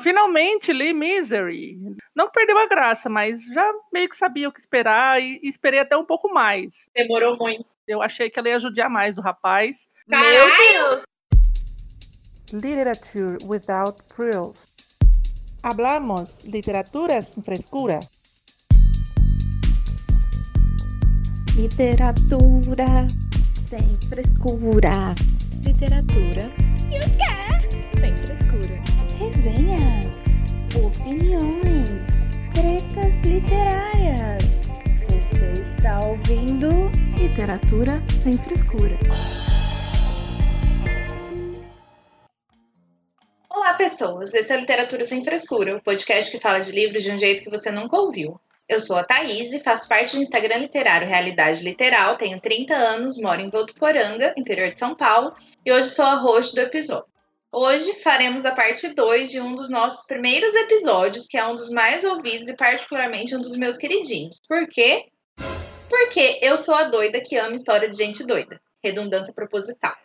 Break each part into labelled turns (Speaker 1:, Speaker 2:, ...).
Speaker 1: Finalmente li Misery. Não perdeu a graça, mas já meio que sabia o que esperar e, e esperei até um pouco mais.
Speaker 2: Demorou muito.
Speaker 1: Eu achei que ela ia judiar mais do rapaz.
Speaker 2: Caralho!
Speaker 3: Meu Deus!
Speaker 4: Literature without frills. Hablamos literatura sin frescura.
Speaker 5: Literatura sem frescura. Literatura e o quê? Sem frescura. Resenhas, opiniões, tretas literárias. Você está ouvindo Literatura sem frescura.
Speaker 2: Olá, pessoas. Esse é Literatura Sem Frescura, o podcast que fala de livros de um jeito que você nunca ouviu. Eu sou a Thaís e faço parte do Instagram literário Realidade Literal, tenho 30 anos, moro em Votuporanga, interior de São Paulo, e hoje sou a host do episódio. Hoje faremos a parte 2 de um dos nossos primeiros episódios, que é um dos mais ouvidos e particularmente um dos meus queridinhos. Por quê? Porque eu sou a doida que ama história de gente doida. Redundância proposital.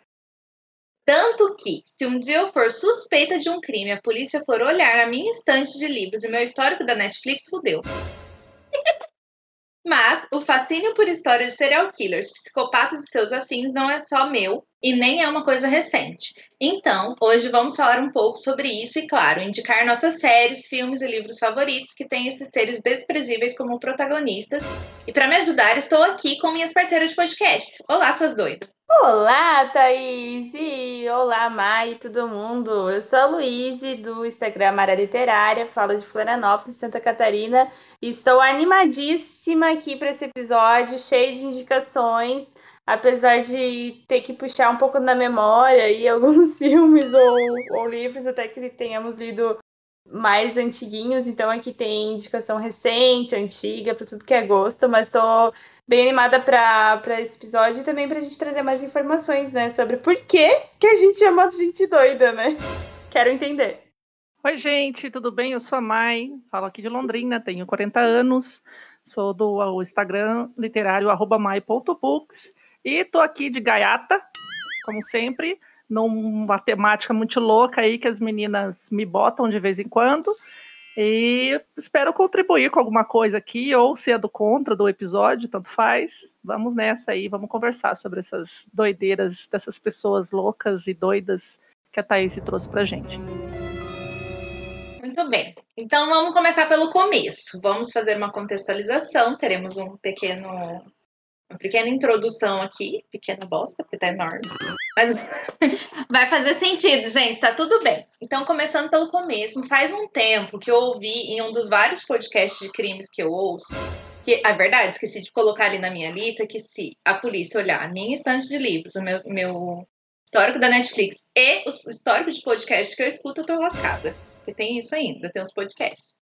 Speaker 2: Tanto que, se um dia eu for suspeita de um crime a polícia for olhar na minha estante de livros e meu histórico da Netflix, fudeu. Mas o fascínio por histórias de serial killers, psicopatas e seus afins não é só meu e nem é uma coisa recente. Então, hoje vamos falar um pouco sobre isso e, claro, indicar nossas séries, filmes e livros favoritos que têm esses seres desprezíveis como protagonistas. E para me ajudar, estou aqui com minhas parteiras de podcast. Olá, suas doidas!
Speaker 3: Olá, Thaís! E olá, Mai todo mundo! Eu sou a Luíse, do Instagram Mara Literária, falo de Florianópolis, Santa Catarina, estou animadíssima aqui para esse episódio, cheio de indicações, apesar de ter que puxar um pouco na memória e alguns filmes ou, ou livros até que tenhamos lido mais antiguinhos, então aqui tem indicação recente, antiga, para tudo que é gosto, mas estou bem animada para esse episódio e também para a gente trazer mais informações, né, sobre por que, que a gente chama de gente doida, né? Quero entender.
Speaker 1: Oi, gente, tudo bem? Eu sou a Mai, falo aqui de Londrina, tenho 40 anos, sou do Instagram literário arroba mai.books e tô aqui de gaiata, como sempre, numa temática muito louca aí que as meninas me botam de vez em quando. E espero contribuir com alguma coisa aqui, ou ser do contra do episódio, tanto faz. Vamos nessa aí, vamos conversar sobre essas doideiras dessas pessoas loucas e doidas que a Thaís trouxe pra gente.
Speaker 2: Muito bem. Então vamos começar pelo começo. Vamos fazer uma contextualização. Teremos um pequeno, uma pequena introdução aqui, pequena bosta, porque tá enorme. Mas vai fazer sentido, gente, tá tudo bem. Então, começando pelo começo, faz um tempo que eu ouvi em um dos vários podcasts de crimes que eu ouço, que a verdade, esqueci de colocar ali na minha lista que se a polícia olhar a minha estante de livros, o meu, meu histórico da Netflix e os históricos de podcasts que eu escuto, eu tô lascada. Porque tem isso ainda, tem os podcasts.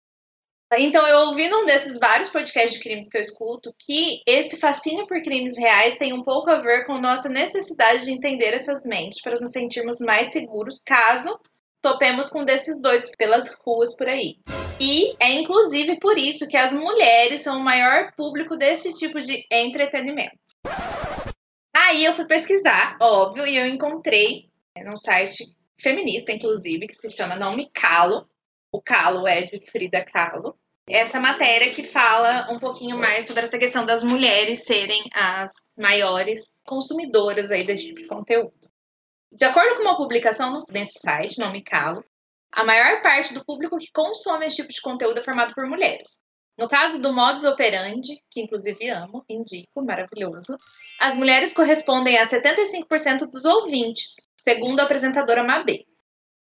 Speaker 2: Então, eu ouvi num desses vários podcasts de crimes que eu escuto que esse fascínio por crimes reais tem um pouco a ver com nossa necessidade de entender essas mentes para nos sentirmos mais seguros caso topemos com desses doidos pelas ruas por aí. E é inclusive por isso que as mulheres são o maior público desse tipo de entretenimento. Aí eu fui pesquisar, óbvio, e eu encontrei é, num site feminista, inclusive, que se chama Não Me Calo, o Calo é de Frida Kahlo. Essa matéria que fala um pouquinho mais sobre essa questão das mulheres serem as maiores consumidoras aí desse tipo de conteúdo. De acordo com uma publicação nesse site, não me calo, a maior parte do público que consome esse tipo de conteúdo é formado por mulheres. No caso do modus operandi, que inclusive amo, indico, maravilhoso, as mulheres correspondem a 75% dos ouvintes, segundo a apresentadora Mabê.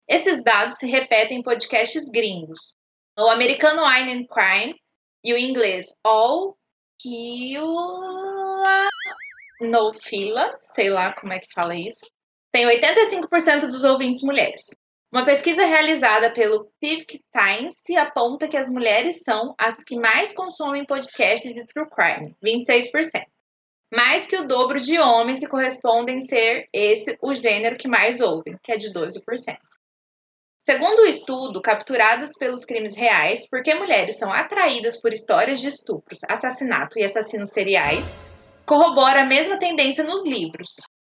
Speaker 2: Esses dados se repetem em podcasts gringos. O americano Wine and Crime e o inglês All Killa No Fila, sei lá como é que fala isso, tem 85% dos ouvintes mulheres. Uma pesquisa realizada pelo Civic Science aponta que as mulheres são as que mais consomem podcasts de true crime, 26%. Mais que o dobro de homens que correspondem ser esse o gênero que mais ouvem, que é de 12%. Segundo o estudo, capturadas pelos crimes reais, porque mulheres são atraídas por histórias de estupros, assassinato e assassinos seriais, corrobora a mesma tendência nos livros.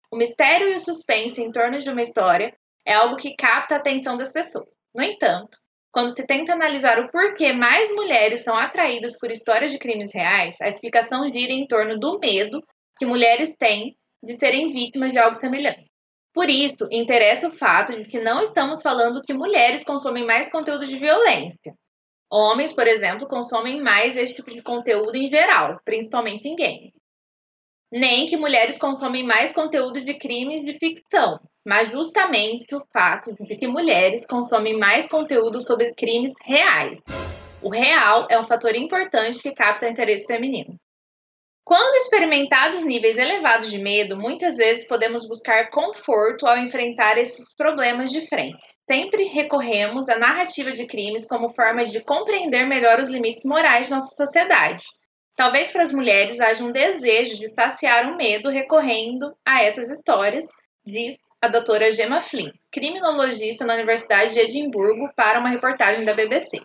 Speaker 2: O mistério e o suspense em torno de uma história é algo que capta a atenção das pessoas. No entanto, Quando se tenta analisar o porquê mais mulheres são atraídas por histórias de crimes reais, a explicação gira em torno do medo que mulheres têm de serem vítimas de algo semelhante. Por isso, interessa o fato de que não estamos falando que mulheres consomem mais conteúdo de violência. Homens, por exemplo, consomem mais esse tipo de conteúdo em geral, principalmente em games. Nem que mulheres consomem mais conteúdo de crimes de ficção, mas justamente o fato de que mulheres consomem mais conteúdo sobre crimes reais. O real é um fator importante que capta interesse feminino. Quando experimentados níveis elevados de medo, muitas vezes podemos buscar conforto ao enfrentar esses problemas de frente. Sempre recorremos à narrativa de crimes como forma de compreender melhor os limites morais de nossa sociedade. Talvez para as mulheres haja um desejo de saciar o medo recorrendo a essas histórias, diz a doutora Gemma Flynn, criminologista na Universidade de Edimburgo, para uma reportagem da BBC.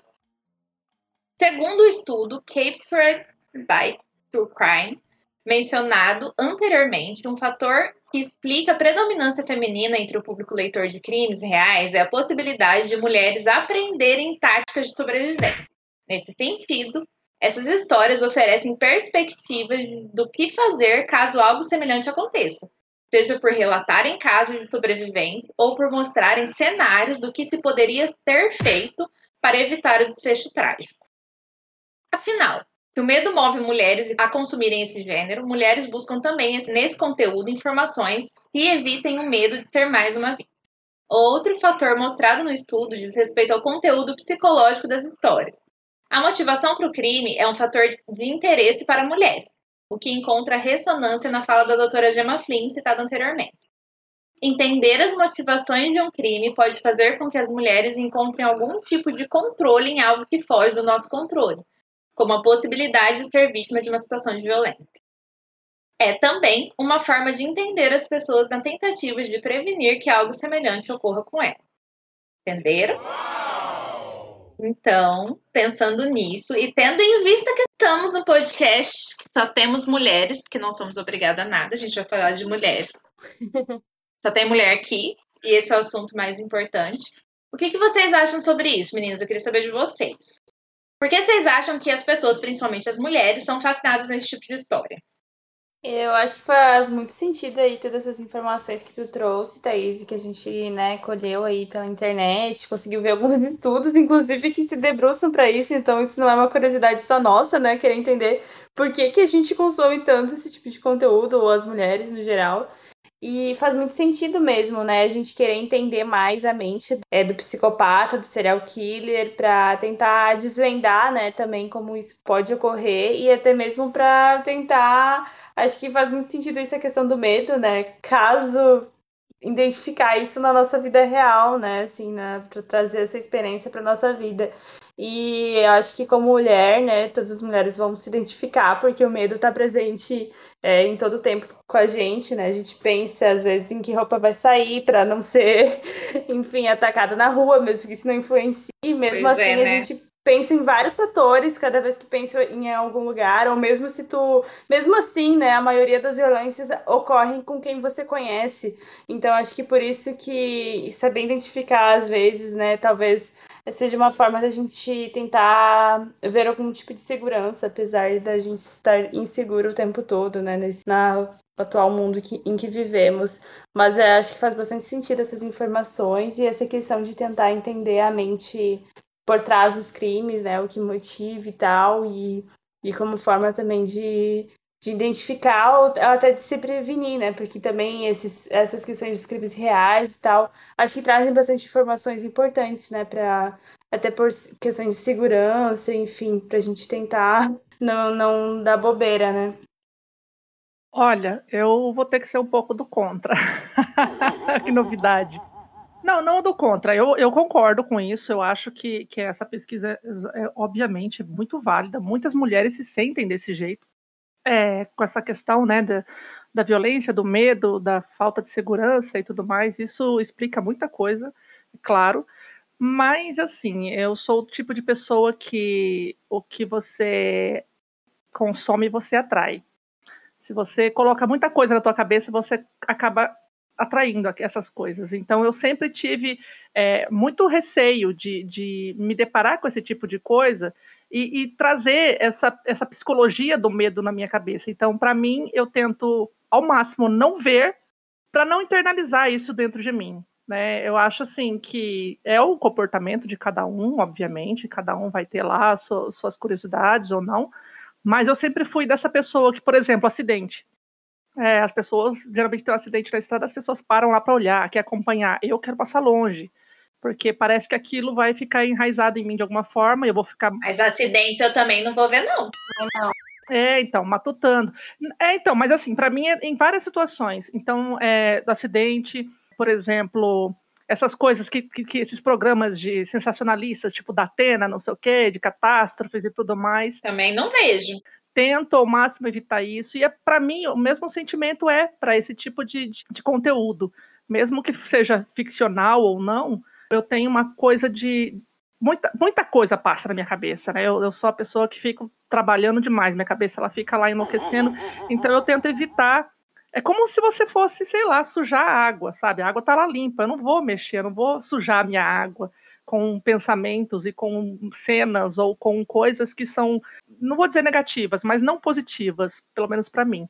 Speaker 2: Segundo o estudo Captured by True Crime, mencionado anteriormente, um fator que explica a predominância feminina entre o público leitor de crimes reais é a possibilidade de mulheres aprenderem táticas de sobrevivência. Nesse sentido, essas histórias oferecem perspectivas do que fazer caso algo semelhante aconteça, seja por relatarem casos de sobreviventes ou por mostrarem cenários do que se poderia ter feito para evitar o desfecho trágico. Afinal, se o medo move mulheres a consumirem esse gênero, mulheres buscam também nesse conteúdo informações que evitem o medo de ser mais uma vítima. Outro fator mostrado no estudo diz respeito ao conteúdo psicológico das histórias. A motivação para o crime é um fator de interesse para mulheres, o que encontra ressonância na fala da doutora Gemma Flynn, citada anteriormente. Entender as motivações de um crime pode fazer com que as mulheres encontrem algum tipo de controle em algo que foge do nosso controle, como a possibilidade de ser vítima de uma situação de violência. É também uma forma de entender as pessoas na tentativa de prevenir que algo semelhante ocorra com elas. Entenderam? Então, pensando nisso e tendo em vista que estamos no podcast que só temos mulheres, porque não somos obrigadas a nada, a gente vai falar de mulheres. só tem mulher aqui, e esse é o assunto mais importante. O que, que vocês acham sobre isso, meninas? Eu queria saber de vocês. Por que vocês acham que as pessoas, principalmente as mulheres, são fascinadas nesse tipo de história?
Speaker 3: Eu acho que faz muito sentido aí todas essas informações que tu trouxe, Thaís, que a gente, né, colheu aí pela internet, conseguiu ver alguns estudos, inclusive, que se debruçam para isso, então isso não é uma curiosidade só nossa, né, querer entender por que, que a gente consome tanto esse tipo de conteúdo, ou as mulheres no geral. E faz muito sentido mesmo, né? A gente querer entender mais a mente é, do psicopata, do serial killer, para tentar desvendar, né, também como isso pode ocorrer e até mesmo para tentar. Acho que faz muito sentido essa questão do medo, né? Caso identificar isso na nossa vida real, né? Assim, né? Para trazer essa experiência para nossa vida. E acho que como mulher, né, todas as mulheres vão se identificar, porque o medo está presente é, em todo o tempo com a gente, né? A gente pensa às vezes em que roupa vai sair para não ser, enfim, atacada na rua, mesmo que isso não influencie. Mesmo pois assim, é, né? a gente pensa em vários fatores cada vez que pensa em algum lugar, ou mesmo se tu, mesmo assim, né, a maioria das violências ocorrem com quem você conhece. Então acho que por isso que saber identificar às vezes, né, talvez seja uma forma da gente tentar ver algum tipo de segurança, apesar da gente estar inseguro o tempo todo, né, nesse na atual mundo que, em que vivemos. Mas é, acho que faz bastante sentido essas informações e essa questão de tentar entender a mente por trás dos crimes, né, o que motiva e tal, e, e como forma também de, de identificar ou até de se prevenir, né, porque também esses, essas questões dos crimes reais e tal, acho que trazem bastante informações importantes, né, para até por questões de segurança, enfim, para a gente tentar não, não dar bobeira, né.
Speaker 1: Olha, eu vou ter que ser um pouco do contra. que novidade. Não, não do contra. Eu, eu concordo com isso. Eu acho que, que essa pesquisa é, é, obviamente, muito válida. Muitas mulheres se sentem desse jeito, é, com essa questão né, da, da violência, do medo, da falta de segurança e tudo mais. Isso explica muita coisa, claro. Mas, assim, eu sou o tipo de pessoa que o que você consome, você atrai. Se você coloca muita coisa na tua cabeça, você acaba atraindo essas coisas. Então, eu sempre tive é, muito receio de, de, me deparar com esse tipo de coisa e, e, trazer essa, essa psicologia do medo na minha cabeça. Então, para mim, eu tento ao máximo não ver para não internalizar isso dentro de mim. Né? Eu acho assim que é o comportamento de cada um, obviamente, cada um vai ter lá suas curiosidades ou não, mas eu sempre fui dessa pessoa que, por exemplo, acidente. É, as pessoas, geralmente tem um acidente na estrada, as pessoas param lá para olhar, quer acompanhar. Eu quero passar longe, porque parece que aquilo vai ficar enraizado em mim de alguma forma e eu vou ficar.
Speaker 2: Mas acidente eu também não vou ver, não. Não.
Speaker 1: É, então, matutando. É, então, mas assim, para mim é em várias situações. Então, é, do acidente, por exemplo, essas coisas que, que, que, esses programas de sensacionalistas, tipo da Atena, não sei o quê, de catástrofes e tudo mais.
Speaker 2: Também não vejo.
Speaker 1: Tento ao máximo evitar isso, e é, para mim o mesmo sentimento é para esse tipo de, de, de conteúdo. Mesmo que seja ficcional ou não, eu tenho uma coisa de. Muita, muita coisa passa na minha cabeça, né? Eu, eu sou a pessoa que fico trabalhando demais, minha cabeça ela fica lá enlouquecendo, então eu tento evitar é como se você fosse, sei lá, sujar a água, sabe? A água tá lá limpa, eu não vou mexer, eu não vou sujar a minha água com pensamentos e com cenas ou com coisas que são, não vou dizer negativas, mas não positivas, pelo menos para mim.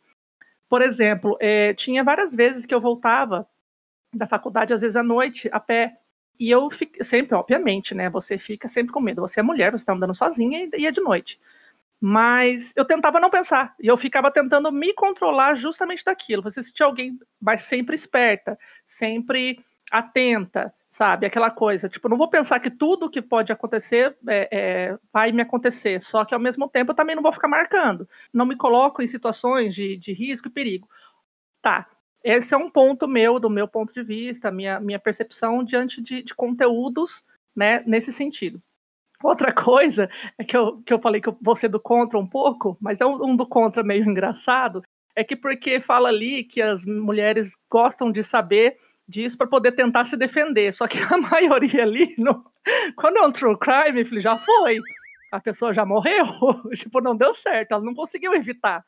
Speaker 1: Por exemplo, é, tinha várias vezes que eu voltava da faculdade, às vezes à noite, a pé, e eu fico, sempre, obviamente, né? Você fica sempre com medo. Você é mulher, você está andando sozinha e, é de noite. Mas eu tentava não pensar. E eu ficava tentando me controlar justamente daquilo. Você sentia alguém, mas sempre esperta, sempre atenta, sabe? Aquela coisa. Tipo, não vou pensar que tudo que pode acontecer é, é, vai me acontecer. Só que ao mesmo tempo eu também não vou ficar marcando. Não me coloco em situações de, de risco e perigo. Tá. Esse é um ponto meu, do meu ponto de vista, minha, minha percepção diante de, de conteúdos né, nesse sentido. Outra coisa é que eu, que eu falei que eu vou ser do contra um pouco, mas é um, um do contra meio engraçado, é que porque fala ali que as mulheres gostam de saber disso para poder tentar se defender. Só que a maioria ali, no, quando é um true crime, filho, já foi. A pessoa já morreu, tipo, não deu certo, ela não conseguiu evitar.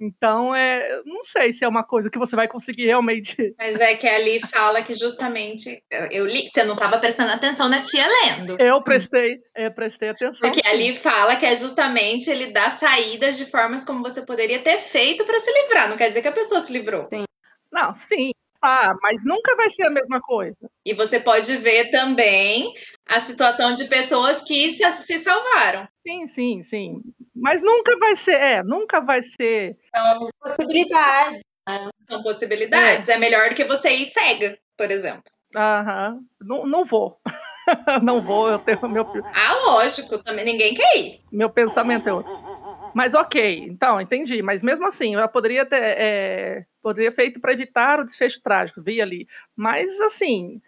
Speaker 1: Então, é, não sei se é uma coisa que você vai conseguir realmente.
Speaker 2: Mas é que ali fala que justamente eu li, você não estava prestando atenção na tia lendo.
Speaker 1: Eu prestei, eu prestei atenção.
Speaker 2: Porque sim. ali fala que é justamente ele dá saídas de formas como você poderia ter feito para se livrar. Não quer dizer que a pessoa se livrou.
Speaker 1: Sim. Não, sim, ah, mas nunca vai ser a mesma coisa.
Speaker 2: E você pode ver também a situação de pessoas que se, se salvaram.
Speaker 1: Sim, sim, sim. Mas nunca vai ser, é, nunca vai ser.
Speaker 3: São possibilidades.
Speaker 2: Né? São possibilidades. É. é melhor do que você ir cega, por exemplo.
Speaker 1: Aham. Não, não vou. não vou, eu tenho meu.
Speaker 2: Ah, lógico, também ninguém quer ir.
Speaker 1: Meu pensamento é outro. Mas ok, então, entendi. Mas mesmo assim, eu poderia ter. É, poderia feito para evitar o desfecho trágico, vi ali. Mas assim.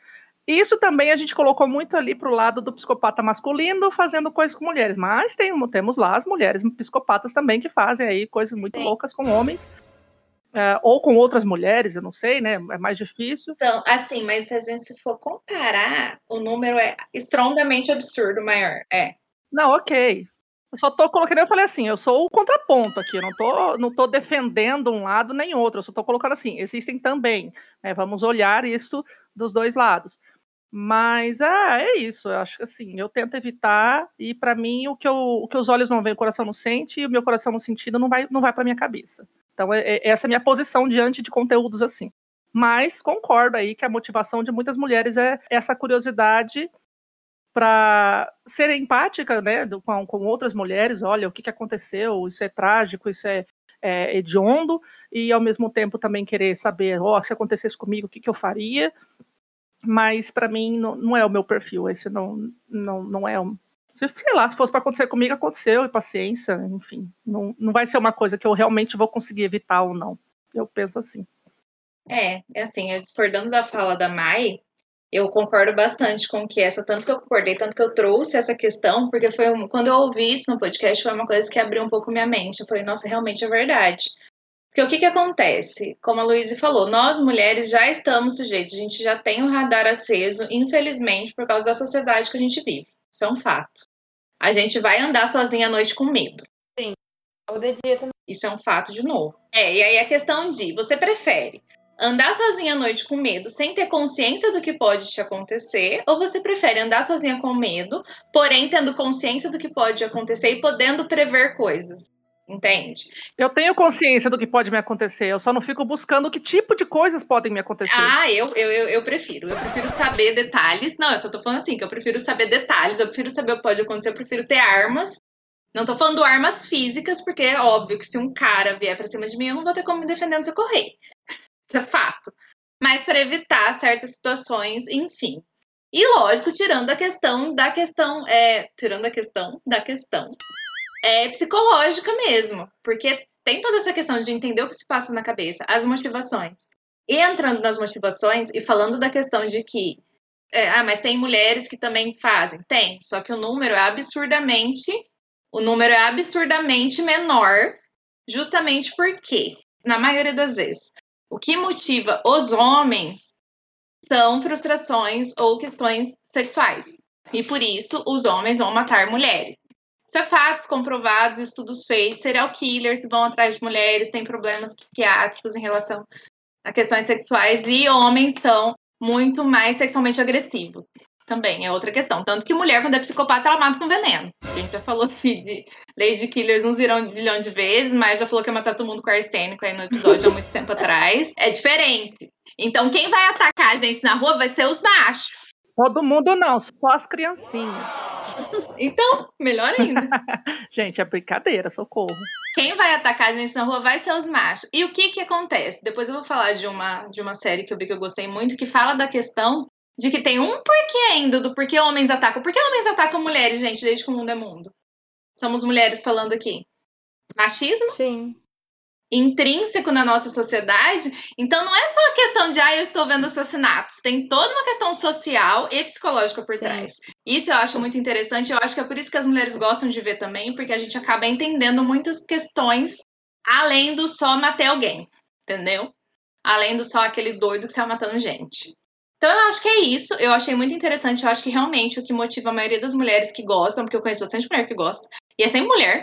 Speaker 1: Isso também a gente colocou muito ali para o lado do psicopata masculino fazendo coisas com mulheres. Mas tem, temos lá as mulheres psicopatas também que fazem aí coisas muito Sim. loucas com homens. É, ou com outras mulheres, eu não sei, né? É mais difícil.
Speaker 2: Então, assim, mas se a gente for comparar, o número é estrondamente absurdo maior. É.
Speaker 1: Não, ok. Só tô colocando, eu falei assim, eu sou o contraponto aqui, eu não tô, não tô defendendo um lado nem outro, eu só tô colocando assim, existem também, né, vamos olhar isso dos dois lados. Mas ah, é isso, eu acho que assim, eu tento evitar, e para mim o que, eu, o que os olhos não veem, o coração não sente, e o meu coração não sentido não vai, não vai para minha cabeça. Então, é, é, essa é a minha posição diante de conteúdos assim. Mas concordo aí que a motivação de muitas mulheres é essa curiosidade para ser empática né, com, com, outras mulheres, olha, o que, que aconteceu, isso é trágico, isso é, é hediondo, e ao mesmo tempo também querer saber, ó, oh, se acontecesse comigo, o que, que eu faria, mas para mim não, não, é o meu perfil, esse não, não, não é um, sei lá, se fosse para acontecer comigo, aconteceu, e paciência, enfim, não, não vai ser uma coisa que eu realmente vou conseguir evitar ou não, eu penso assim.
Speaker 2: É, é assim, eu discordando da fala da Mai, eu concordo bastante com que essa, tanto que eu concordei, tanto que eu trouxe essa questão, porque foi um, quando eu ouvi isso no podcast, foi uma coisa que abriu um pouco minha mente. Eu falei, nossa, realmente é verdade. Porque o que, que acontece? Como a Luísa falou, nós mulheres já estamos sujeitos, a gente já tem o radar aceso, infelizmente, por causa da sociedade que a gente vive. Isso é um fato. A gente vai andar sozinha à noite com medo.
Speaker 3: Sim. Ou de dia também.
Speaker 2: Isso é um fato de novo. É, e aí a questão de, você prefere andar sozinha à noite com medo, sem ter consciência do que pode te acontecer, ou você prefere andar sozinha com medo, porém tendo consciência do que pode acontecer e podendo prever coisas? Entende?
Speaker 1: Eu tenho consciência do que pode me acontecer, eu só não fico buscando que tipo de coisas podem me acontecer.
Speaker 2: Ah, eu, eu, eu, eu prefiro. Eu prefiro saber detalhes. Não, eu só tô falando assim, que eu prefiro saber detalhes, eu prefiro saber o que pode acontecer, eu prefiro ter armas. Não tô falando armas físicas, porque é óbvio que se um cara vier pra cima de mim, eu não vou ter como me defender se eu correr. Isso é fato. Mas para evitar certas situações, enfim. E lógico, tirando a questão da questão, é, tirando a questão da questão é psicológica mesmo, porque tem toda essa questão de entender o que se passa na cabeça, as motivações. E entrando nas motivações e falando da questão de que, é, ah, mas tem mulheres que também fazem. Tem, só que o número é absurdamente, o número é absurdamente menor, justamente porque, na maioria das vezes, o que motiva os homens são frustrações ou questões sexuais. E por isso os homens vão matar mulheres. Isso é fato, comprovado, estudos feitos, serial killer que vão atrás de mulheres, têm problemas psiquiátricos em relação a questões sexuais, e homens são muito mais sexualmente agressivos. Também é outra questão. Tanto que mulher, quando é psicopata, ela mata com veneno. A gente já falou aqui de Lady Killers uns virão de bilhão de vezes, mas já falou que ia matar todo mundo com arsênico aí no episódio há muito tempo atrás. É diferente. Então, quem vai atacar a gente na rua vai ser os machos.
Speaker 1: Todo mundo não, só as criancinhas.
Speaker 2: Então, melhor ainda.
Speaker 1: gente, é brincadeira, socorro.
Speaker 2: Quem vai atacar a gente na rua vai ser os machos. E o que que acontece? Depois eu vou falar de uma, de uma série que eu vi que eu gostei muito, que fala da questão de que tem um porquê ainda do porquê homens atacam. Por que homens atacam mulheres, gente, desde que o mundo é mundo? Somos mulheres falando aqui. Machismo?
Speaker 3: Sim
Speaker 2: intrínseco na nossa sociedade. Então não é só a questão de ah, eu estou vendo assassinatos, tem toda uma questão social e psicológica por Sim. trás. Isso eu acho muito interessante, eu acho que é por isso que as mulheres gostam de ver também, porque a gente acaba entendendo muitas questões além do só matar alguém, entendeu? Além do só aquele doido que saiu matando gente. Então eu acho que é isso, eu achei muito interessante, eu acho que realmente o que motiva a maioria das mulheres que gostam, porque eu conheço bastante mulher que gosta, e até mulher,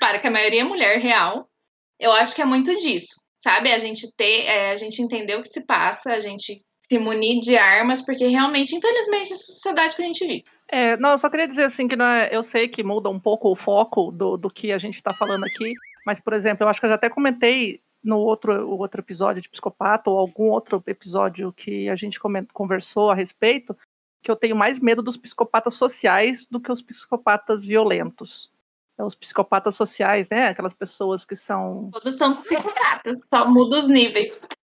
Speaker 2: para que a maioria é mulher real, eu acho que é muito disso, sabe? A gente ter, é, a gente entender o que se passa, a gente se munir de armas, porque realmente, infelizmente, essa sociedade que a gente vive.
Speaker 1: É, não, eu só queria dizer assim que é, eu sei que muda um pouco o foco do, do que a gente está falando aqui, mas, por exemplo, eu acho que eu já até comentei no outro, outro episódio de Psicopata, ou algum outro episódio que a gente conversou a respeito, que eu tenho mais medo dos psicopatas sociais do que os psicopatas violentos. É os psicopatas sociais, né? Aquelas pessoas que são.
Speaker 2: Todos são psicopatas, só muda os níveis.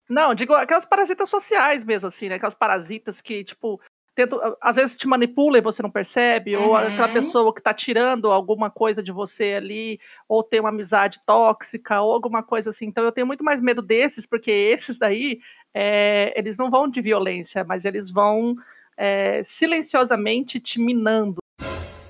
Speaker 1: Não, digo aquelas parasitas sociais mesmo, assim, né? Aquelas parasitas que, tipo, tentam, às vezes te manipula e você não percebe, uhum. ou aquela pessoa que tá tirando alguma coisa de você ali, ou tem uma amizade tóxica, ou alguma coisa assim. Então eu tenho muito mais medo desses, porque esses daí, é, eles não vão de violência, mas eles vão é, silenciosamente te minando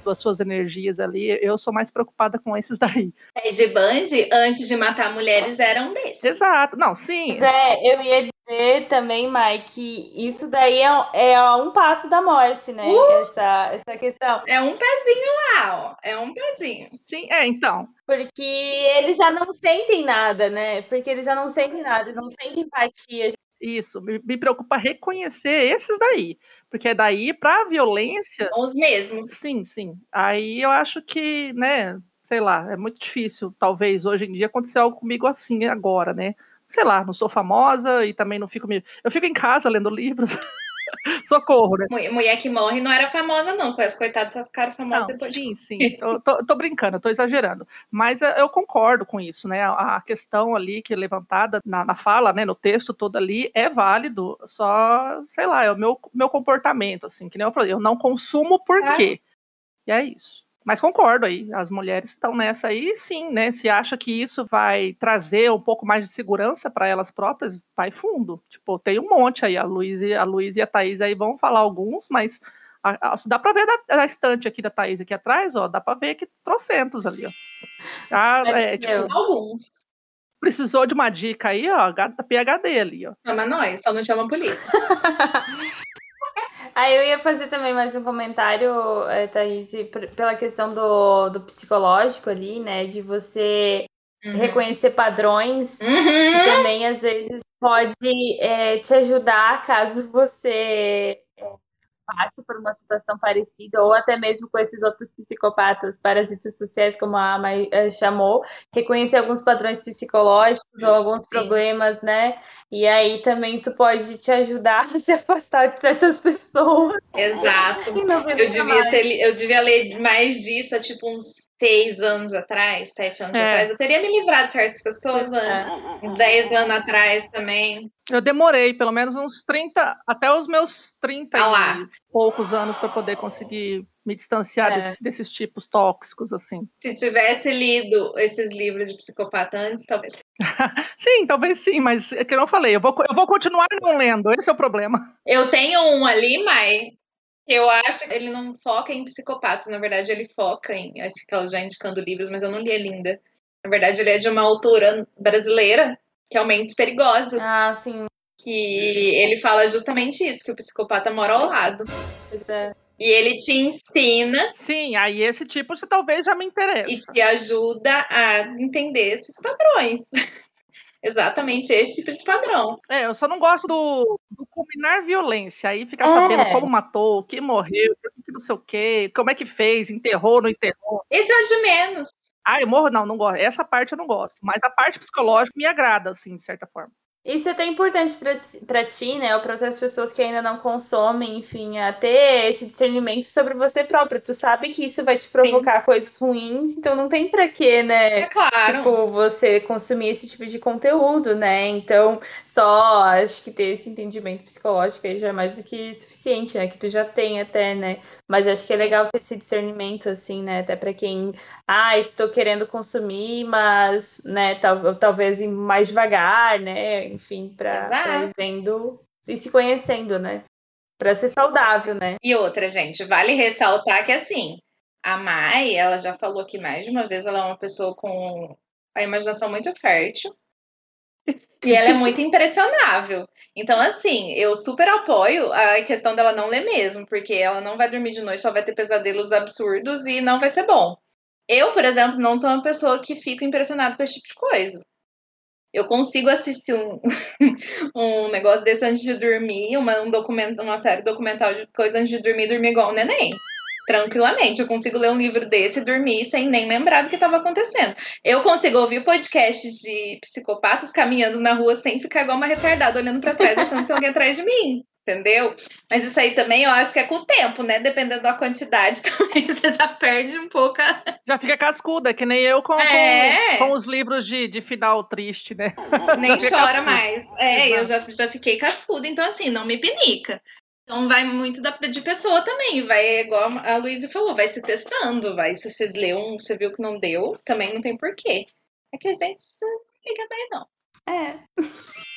Speaker 1: as suas energias ali. Eu sou mais preocupada com esses daí.
Speaker 2: Ted Bundy, antes de matar mulheres, eram desses.
Speaker 1: Exato, não, sim.
Speaker 3: É, eu ia dizer também, Mike, isso daí é, é um passo da morte, né? Uh! Essa, essa questão.
Speaker 2: É um pezinho lá, ó. É um pezinho.
Speaker 1: Sim, é, então.
Speaker 3: Porque eles já não sentem nada, né? Porque eles já não sentem nada, eles não sentem empatia.
Speaker 1: Isso, me, me preocupa reconhecer esses daí. Porque daí, para a violência.
Speaker 2: Os mesmos.
Speaker 1: Sim, sim. Aí eu acho que, né, sei lá, é muito difícil, talvez, hoje em dia, acontecer algo comigo assim agora, né? Sei lá, não sou famosa e também não fico. Eu fico em casa lendo livros. Socorro, né?
Speaker 2: Mulher que morre não era famosa, não. Com as coitadas só ficaram famosas não, depois.
Speaker 1: Sim, sim. Eu tô, tô, brincando, tô exagerando. Mas eu concordo com isso, né? A questão ali que é levantada na, na fala, né? No texto todo ali é válido. Só, sei lá, é o meu, meu comportamento, assim, que nem eu falei, eu não consumo por quê? E é isso. Mas concordo aí, as mulheres estão nessa aí, sim, né? Se acha que isso vai trazer um pouco mais de segurança para elas próprias, vai fundo. Tipo, tem um monte aí, a Luiz, a Luiz e a Thaís aí vão falar alguns, mas a, a, dá para ver da, estante aqui da Thaís aqui atrás, ó, dá para ver que trocentos ali, ó. Ah, é, tipo,
Speaker 2: alguns.
Speaker 1: Precisou de uma dica aí, ó, PHD ali, ó.
Speaker 2: Chama nós, só não chama a polícia.
Speaker 3: Aí eu ia fazer também mais um comentário, é, Thaís, pela questão do, do psicológico ali, né? De você uhum. reconhecer padrões
Speaker 2: uhum.
Speaker 3: e também, às vezes, pode é, te ajudar caso você passe por uma situação parecida, ou até mesmo com esses outros psicopatas, parasitas sociais, como a Ama eh, chamou, reconhecer alguns padrões psicológicos ou alguns Sim. problemas, né? E aí também tu pode te ajudar a se afastar de certas pessoas.
Speaker 2: Exato. Eu devia, ter, eu devia ler mais disso há tipo uns seis anos atrás, sete anos é. atrás, eu teria me livrado de certas pessoas, né? É. Dez anos atrás também.
Speaker 1: Eu demorei pelo menos uns 30, até os meus 30 ah e poucos anos para poder conseguir me distanciar é. desses, desses, tipos tóxicos, assim.
Speaker 2: Se tivesse lido esses livros de psicopata antes, talvez.
Speaker 1: sim, talvez sim, mas é que eu não falei, eu vou, eu vou continuar não lendo, esse é o problema.
Speaker 2: Eu tenho um ali, Mai, eu acho que ele não foca em psicopatas, na verdade ele foca em. Acho que ela já indicando livros, mas eu não li ele ainda. Na verdade, ele é de uma autora brasileira, que é o Mentes Perigosas.
Speaker 3: Ah, sim.
Speaker 2: Que ele fala justamente isso, que o psicopata mora ao lado.
Speaker 3: Pois é.
Speaker 2: E ele te ensina.
Speaker 1: Sim, aí esse tipo você talvez já me interessa.
Speaker 2: E te ajuda a entender esses padrões. exatamente esse tipo de padrão.
Speaker 1: É, eu só não gosto do, do combinar violência, aí ficar é. sabendo como matou, quem morreu, que não sei o quê, como é que fez, enterrou, não enterrou.
Speaker 2: Esse é de menos.
Speaker 1: Ah, eu morro? Não, não gosto. Essa parte eu não gosto. Mas a parte psicológica me agrada, assim, de certa forma.
Speaker 3: Isso é até importante para ti, né? Ou para outras pessoas que ainda não consomem, enfim, a ter esse discernimento sobre você próprio. Tu sabe que isso vai te provocar Sim. coisas ruins, então não tem para quê, né?
Speaker 2: É claro.
Speaker 3: Tipo, você consumir esse tipo de conteúdo, né? Então, só acho que ter esse entendimento psicológico aí já é mais do que suficiente, né? Que tu já tem até, né? Mas acho que é legal ter esse discernimento, assim, né? Até para quem, ai, tô querendo consumir, mas, né, tal, talvez mais devagar, né? Enfim, para ir vendo e se conhecendo, né? Para ser saudável, né?
Speaker 2: E outra, gente, vale ressaltar que, assim, a Mai, ela já falou que mais de uma vez ela é uma pessoa com a imaginação muito fértil. E ela é muito impressionável. Então, assim, eu super apoio a questão dela não ler mesmo, porque ela não vai dormir de noite, só vai ter pesadelos absurdos e não vai ser bom. Eu, por exemplo, não sou uma pessoa que fica impressionada com esse tipo de coisa. Eu consigo assistir um, um negócio desse antes de dormir, uma, um documento, uma série documental de coisa antes de dormir, dormir igual um neném tranquilamente. Eu consigo ler um livro desse e dormir sem nem lembrar do que estava acontecendo. Eu consigo ouvir podcasts de psicopatas caminhando na rua sem ficar igual uma retardada olhando para trás, achando que tem alguém atrás de mim. Entendeu? Mas isso aí também eu acho que é com o tempo, né? Dependendo da quantidade, também você já perde um pouco. A...
Speaker 1: Já fica cascuda, que nem eu com, é. com, com, os livros de, de final triste, né?
Speaker 2: Nem chora cascuda. mais. É, Exato. eu já, já fiquei cascuda, então assim, não me pinica. Então vai muito da, de pessoa também, vai igual a Luísa falou, vai se testando, vai se você leu um, você viu que não deu, também não tem porquê. É que a gente liga bem não.
Speaker 3: É.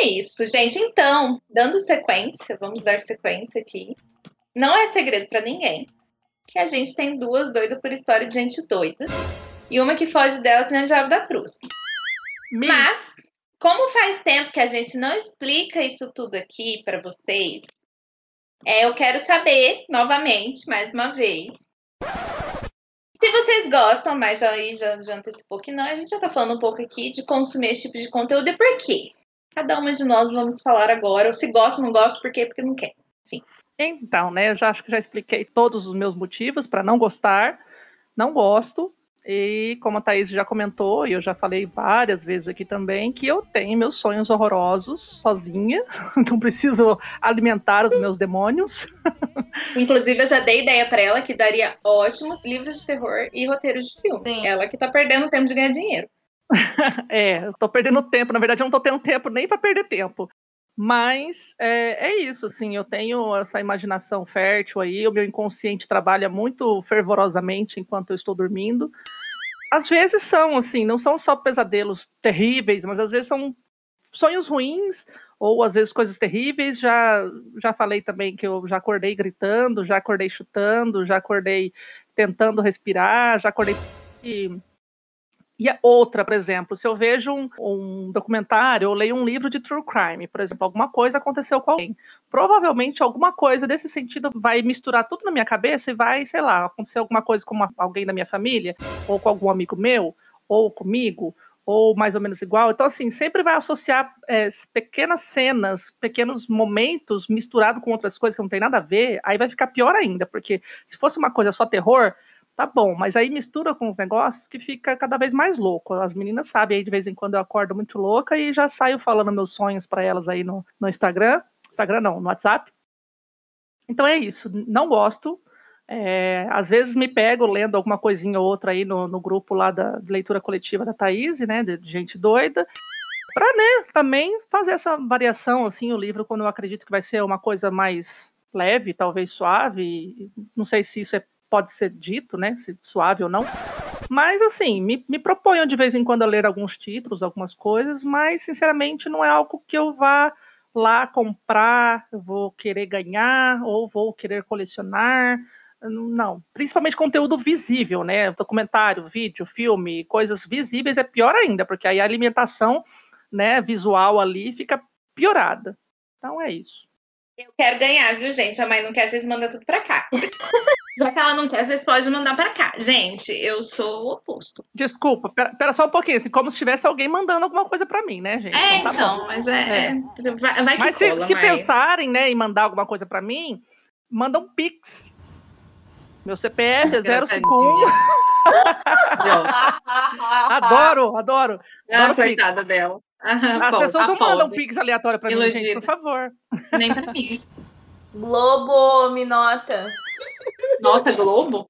Speaker 2: É isso, gente. Então, dando sequência, vamos dar sequência aqui. Não é segredo para ninguém que a gente tem duas doidas por história de gente doida e uma que foge delas na Diabo da Cruz. Me... Mas como faz tempo que a gente não explica isso tudo aqui para vocês, é, eu quero saber, novamente, mais uma vez, se vocês gostam, mas já, já, já antecipou que não, a gente já está falando um pouco aqui de consumir esse tipo de conteúdo e por quê. Cada uma de nós vamos falar agora, ou se gosta ou não gosta, por quê, porque não quer. Enfim.
Speaker 1: Então, né, eu já acho que já expliquei todos os meus motivos para não gostar. Não gosto, e como a Thaís já comentou, e eu já falei várias vezes aqui também, que eu tenho meus sonhos horrorosos sozinha, não preciso alimentar os meus demônios.
Speaker 2: Inclusive, eu já dei ideia para ela que daria ótimos livros de terror e roteiros de filme. Sim. Ela que tá perdendo tempo de ganhar dinheiro.
Speaker 1: é, eu tô perdendo tempo. Na verdade, eu não tô tendo tempo nem para perder tempo. Mas é, é, isso, assim, eu tenho essa imaginação fértil aí, o meu inconsciente trabalha muito fervorosamente enquanto eu estou dormindo. Às vezes são, assim, não são só pesadelos terríveis, mas às vezes são sonhos ruins, ou às vezes coisas terríveis. Já, já falei também que eu já acordei gritando, já acordei chutando, já acordei tentando respirar, já acordei e a outra, por exemplo, se eu vejo um, um, documentário ou leio um livro de true crime, por exemplo, alguma coisa aconteceu com alguém, provavelmente alguma coisa desse sentido vai misturar tudo na minha cabeça e vai, sei lá, acontecer alguma coisa com uma, alguém da minha família, ou com algum amigo meu, ou comigo, ou mais ou menos igual. Então, assim, sempre vai associar é, pequenas cenas, pequenos momentos misturado com outras coisas que não tem nada a ver, aí vai ficar pior ainda, porque se fosse uma coisa só terror, tá bom, mas aí mistura com os negócios que fica cada vez mais louco. As meninas sabem aí, de vez em quando eu acordo muito louca e já saio falando meus sonhos para elas aí no, no Instagram. Instagram não, no WhatsApp. Então é isso, não gosto. É, às vezes me pego lendo alguma coisinha ou outra aí no, no grupo lá da leitura coletiva da Thaís, né, de, de gente doida, para né, também fazer essa variação, assim, o livro, quando eu acredito que vai ser uma coisa mais leve, talvez suave, não sei se isso é, pode ser dito, né, se suave ou não, mas, assim, me, me proponho de vez em quando a ler alguns títulos, algumas coisas, mas, sinceramente, não é algo que eu vá lá comprar, vou querer ganhar ou vou querer colecionar. Não, principalmente conteúdo visível, né? Documentário, vídeo, filme, coisas visíveis é pior ainda, porque aí a alimentação, né, visual ali fica piorada. Então é isso.
Speaker 2: Eu quero ganhar, viu, gente? A mãe não quer, vocês mandam tudo pra cá. Já que ela não quer, vocês podem mandar pra cá. Gente, eu sou o oposto.
Speaker 1: Desculpa, pera, pera só um pouquinho, assim, como se tivesse alguém mandando alguma coisa pra mim, né, gente?
Speaker 2: É,
Speaker 1: Então tá
Speaker 2: então,
Speaker 1: bom.
Speaker 2: mas é.
Speaker 1: É.
Speaker 2: é, Vai, vai que
Speaker 1: Mas se,
Speaker 2: cola,
Speaker 1: se
Speaker 2: Mai.
Speaker 1: pensarem, né, em mandar alguma coisa pra mim, manda um pix. Meu CPF é 051. Adoro, adoro.
Speaker 2: Ah,
Speaker 1: Adoro
Speaker 2: coitada
Speaker 1: Pix.
Speaker 2: dela. Aham,
Speaker 1: As pessoas
Speaker 2: a
Speaker 1: não mandam
Speaker 2: pobre.
Speaker 1: pix aleatório pra mim, gente, por favor.
Speaker 2: Nem pra mim.
Speaker 3: Globo me nota.
Speaker 2: Nota Globo?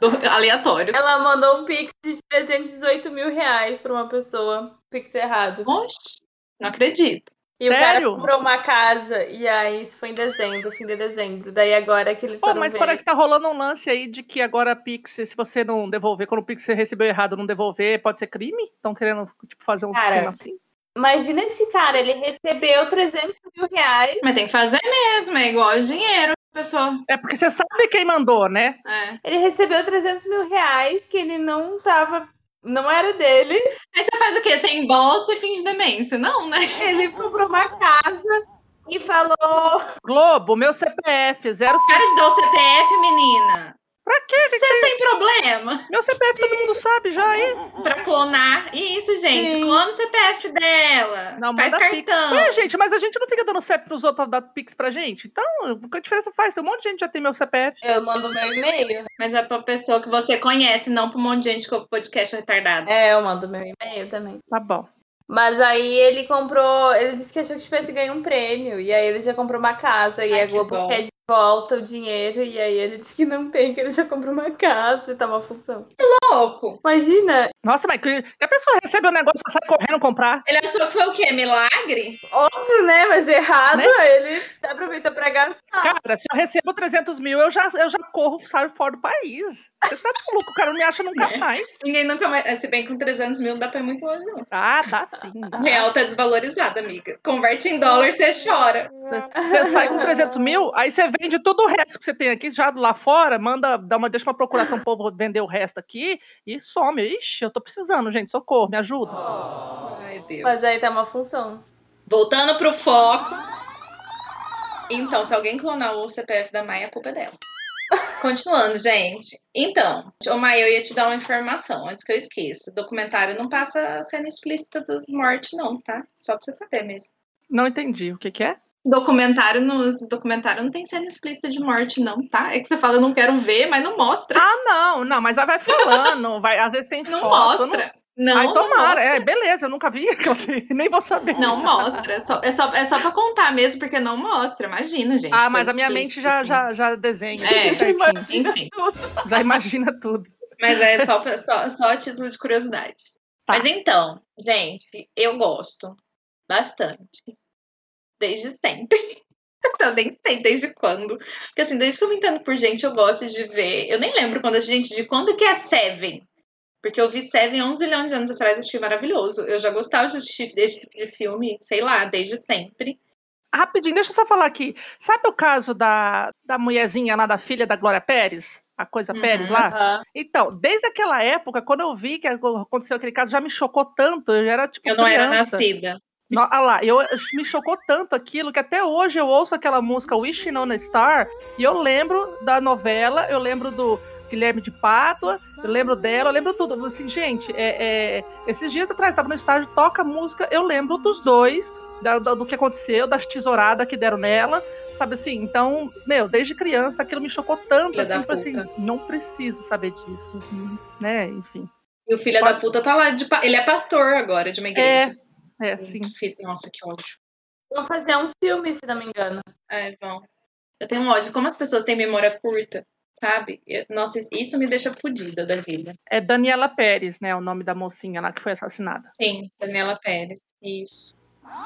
Speaker 2: Do- Aleatório.
Speaker 3: Ela mandou um pix de 318 mil reais pra uma pessoa. Pix errado.
Speaker 2: Oxe, não acredito.
Speaker 3: E o cara
Speaker 1: Sério?
Speaker 3: comprou uma casa, e aí isso foi em dezembro, fim de dezembro. Daí agora que eles
Speaker 1: Pô,
Speaker 3: foram
Speaker 1: mas
Speaker 3: ver...
Speaker 1: parece que tá rolando um lance aí de que agora Pix, se você não devolver, quando o Pix você recebeu errado, não devolver, pode ser crime? Estão querendo, tipo, fazer um
Speaker 3: Cara,
Speaker 1: esquema assim?
Speaker 3: Imagina esse cara, ele recebeu 300 mil reais.
Speaker 2: Mas tem que fazer mesmo, é igual dinheiro, pessoa.
Speaker 1: É porque você sabe quem mandou, né?
Speaker 2: É.
Speaker 3: Ele recebeu 300 mil reais que ele não tava... Não era dele.
Speaker 2: Aí você faz o quê? Você embolsa e finge demência? Não, né?
Speaker 3: Ele comprou uma casa e falou...
Speaker 1: Globo, meu CPF, 05.
Speaker 2: Cara de dar o CPF, menina.
Speaker 1: Pra quê? Que que
Speaker 2: Você tem problema
Speaker 1: Meu CPF todo mundo sabe já aí.
Speaker 2: pra clonar. Isso, gente.
Speaker 3: Sim.
Speaker 2: Clona o CPF dela.
Speaker 1: Não,
Speaker 2: Faz
Speaker 1: manda Pix.
Speaker 2: cartão.
Speaker 1: É, gente, mas a gente não fica dando CEP pros outros pra dar Pix pra gente. Então, que diferença faz? Tem um monte de gente já tem meu CPF.
Speaker 3: Eu mando meu e-mail.
Speaker 2: Mas é pra pessoa que você conhece, não pra um monte de gente que ouve podcast retardado.
Speaker 3: É, eu mando meu e-mail também.
Speaker 1: Tá bom.
Speaker 3: Mas aí ele comprou. Ele disse que achou que tivesse ganho um prêmio. E aí ele já comprou uma casa. E
Speaker 2: Ai,
Speaker 3: a
Speaker 2: que
Speaker 3: Globo
Speaker 2: bom.
Speaker 3: quer volta o dinheiro. E aí ele disse que não tem, que ele já comprou uma casa e tá uma função.
Speaker 2: Louco.
Speaker 3: Imagina,
Speaker 1: Nossa, mas que a pessoa recebe um negócio e sai correndo comprar.
Speaker 2: Ele achou que foi o quê? Milagre?
Speaker 3: óbvio, né? Mas errado,
Speaker 1: Né?
Speaker 3: ele aproveita pra gastar.
Speaker 1: Cara, se eu recebo 300 mil, eu já, eu já corro, saio fora do país. Você tá maluco, o cara não me acha nunca
Speaker 2: É.
Speaker 1: mais.
Speaker 2: Ninguém nunca mais. Se bem que com 300 mil não dá pra ir muito longe, não.
Speaker 1: Ah, dá sim. Dá.
Speaker 2: O real tá desvalorizado, amiga. Converte em dólar, você chora.
Speaker 1: Você sai com 300 mil, aí você vende todo o resto que você tem aqui, já lá fora, manda, dá uma, deixa uma procuração pro povo vender o resto aqui e some. Ixi, eu tô precisando, gente, socorro, me ajuda.
Speaker 2: Ai, Deus.
Speaker 3: Mas aí tá uma função.
Speaker 2: Voltando pro foco. Então, se alguém clonar o CPF da Maia, a culpa é dela. Continuando, gente. Então, ô Maia, eu ia te dar uma informação antes que eu esqueça. O documentário não passa cena explícita das mortes, não, tá? Só pra você saber mesmo.
Speaker 1: Não entendi, o que que é?
Speaker 2: Documentário, nos documentários não tem cena explícita de morte, não, tá? É que você fala, eu não quero ver, mas não mostra.
Speaker 1: Ah, não, não, mas aí vai falando, vai, às vezes tem
Speaker 2: não
Speaker 1: foto.
Speaker 2: mostra. Não,
Speaker 1: Ai,
Speaker 2: não
Speaker 1: tomara,
Speaker 2: mostra.
Speaker 1: é, beleza, eu nunca vi, assim, nem vou saber.
Speaker 2: Não mostra. É só, é, só, é só pra contar mesmo, porque não mostra. Imagina, gente.
Speaker 1: Ah, mas a minha mente já, já, já desenha
Speaker 2: É,
Speaker 1: certinho,
Speaker 3: Imagina
Speaker 2: Enfim.
Speaker 3: tudo.
Speaker 1: já imagina tudo.
Speaker 2: Mas é só, só, só a título de curiosidade.
Speaker 1: Tá.
Speaker 2: Mas então, gente, eu gosto bastante. Desde sempre. Eu nem sei desde quando. Porque assim, desde que eu me entendo por gente, eu gosto de ver. Eu nem lembro quando, gente, de quando que é Seven. Porque eu vi Seven 11 milhões de anos atrás, achei maravilhoso. Eu já gostava de assistir desse tipo de filme, sei lá, desde sempre.
Speaker 1: Rapidinho, deixa eu só falar aqui. Sabe o caso da, da mulherzinha lá, da filha da Glória Pérez? A coisa
Speaker 2: Uhum.
Speaker 1: Pérez lá?
Speaker 3: Aham.
Speaker 1: Então, desde aquela época, quando eu vi que aconteceu aquele caso, já me chocou tanto. Eu já era tipo
Speaker 2: Eu não era
Speaker 1: criança.
Speaker 2: nascida.
Speaker 1: Ah lá, eu, me chocou tanto aquilo que até hoje eu ouço aquela música Wishing on a Star e eu lembro da novela, eu lembro do Guilherme de Pádua, eu lembro dela, eu lembro tudo. Assim, gente, é, é, esses dias atrás, estava no estágio, toca música, eu lembro dos dois, da, do, do que aconteceu, das tesouradas que deram nela, sabe assim? Então, meu, desde criança aquilo me chocou tanto,
Speaker 2: Filha
Speaker 1: assim, tipo assim, não preciso saber disso, né? Enfim.
Speaker 2: E o filho
Speaker 1: Pode-
Speaker 2: da puta tá lá, de ele é pastor agora de uma igreja.
Speaker 1: É, sim.
Speaker 2: Filho- Nossa, que ódio.
Speaker 3: Vão fazer um filme, se não me engano.
Speaker 2: É, vão. Eu tenho um ódio. Como as pessoas têm memória curta, sabe? Eu- nossa, isso me deixa fodida da vida.
Speaker 1: É Daniela Pérez, né? O nome da mocinha lá que foi assassinada.
Speaker 2: Sim, Daniela Pérez. Isso.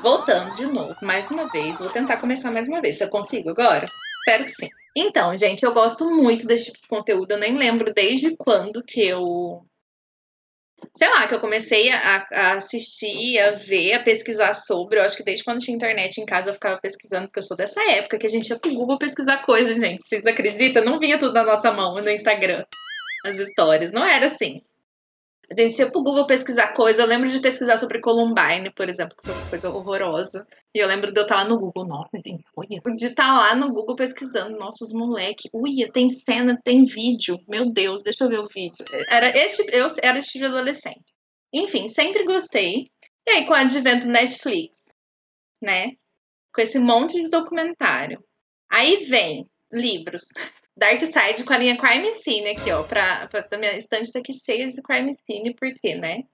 Speaker 2: Voltando de novo, mais uma vez. Vou tentar começar mais uma vez. Se eu consigo agora? Espero que sim. Então, gente, eu gosto muito desse tipo de conteúdo. Eu nem lembro desde quando que eu. Sei lá, que eu comecei a, a assistir, a ver, a pesquisar sobre. Eu acho que desde quando tinha internet em casa eu ficava pesquisando, porque eu sou dessa época que a gente ia pro Google pesquisar coisas, gente. Vocês acreditam? Não vinha tudo na nossa mão no Instagram. As histórias. Não era assim. Gente ia pro Google pesquisar coisa. Eu lembro de pesquisar sobre Columbine, por exemplo, que foi uma coisa horrorosa. E eu lembro de eu estar lá no Google. Nossa, gente, olha. De estar lá no Google pesquisando. Nossa, os moleque. Uia, tem cena, tem vídeo. Meu Deus, deixa eu ver o vídeo. Era este, eu era tipo de adolescente. Enfim, sempre gostei. E aí, com o advento do Netflix, né? Com esse monte de documentário. Aí vem livros. Dark Side com a linha Crime Scene aqui, ó. Pra, pra, a minha estante tá aqui cheia de Crime Scene, por quê, né?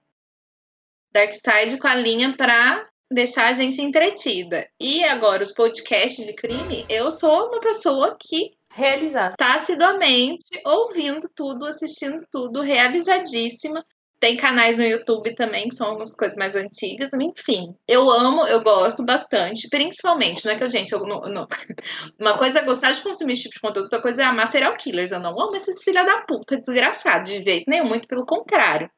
Speaker 2: Dark Side com a linha pra deixar a gente entretida. E agora, os podcasts de crime, eu sou uma pessoa que
Speaker 3: Realizado.
Speaker 2: tá assiduamente ouvindo tudo, assistindo tudo, realizadíssima. Tem canais no YouTube também, que são algumas coisas mais antigas. Enfim, eu amo, eu gosto bastante. Principalmente, não é que gente, eu não, não- uma coisa é gostar de consumir esse tipo de conteúdo, outra coisa é amar serial killers. Eu não amo esses filha da puta desgraçados, de jeito nenhum, muito pelo contrário.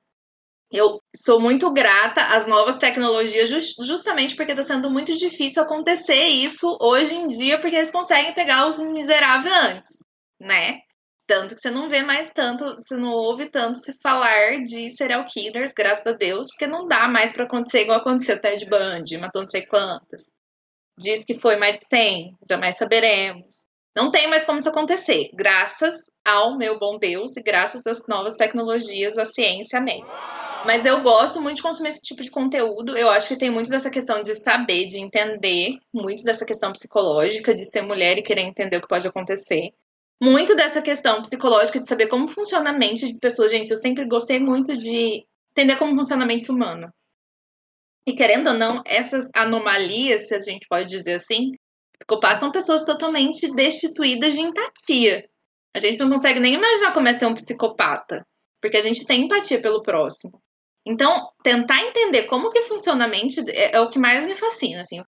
Speaker 2: Eu sou muito grata às novas tecnologias, jus- justamente porque está sendo muito difícil acontecer isso hoje em dia, porque eles conseguem pegar os miseráveis antes, né? Tanto que você não vê mais tanto, você não ouve tanto se falar de serial killers, graças a Deus, porque não dá mais para acontecer igual aconteceu Ted Bundy, matou não sei quantas. Diz que foi, mas tem, jamais saberemos. Não tem mais como isso acontecer, graças ao meu bom Deus e graças às novas tecnologias, à ciência, amém. Mas eu gosto muito de consumir esse tipo de conteúdo. Eu acho que tem muito dessa questão de saber, de entender, muito dessa questão psicológica, de ser mulher e querer entender o que pode acontecer. Muito dessa questão psicológica de saber como funciona a mente de pessoas. Gente, eu sempre gostei muito de entender como funciona a mente humana. E querendo ou não, essas anomalias, se a gente pode dizer assim, psicopatas são pessoas totalmente destituídas de empatia. A gente não consegue nem imaginar como é ser um psicopata, porque a gente tem empatia pelo próximo. Então, tentar entender como que funciona a mente é, é o que mais me fascina, assim.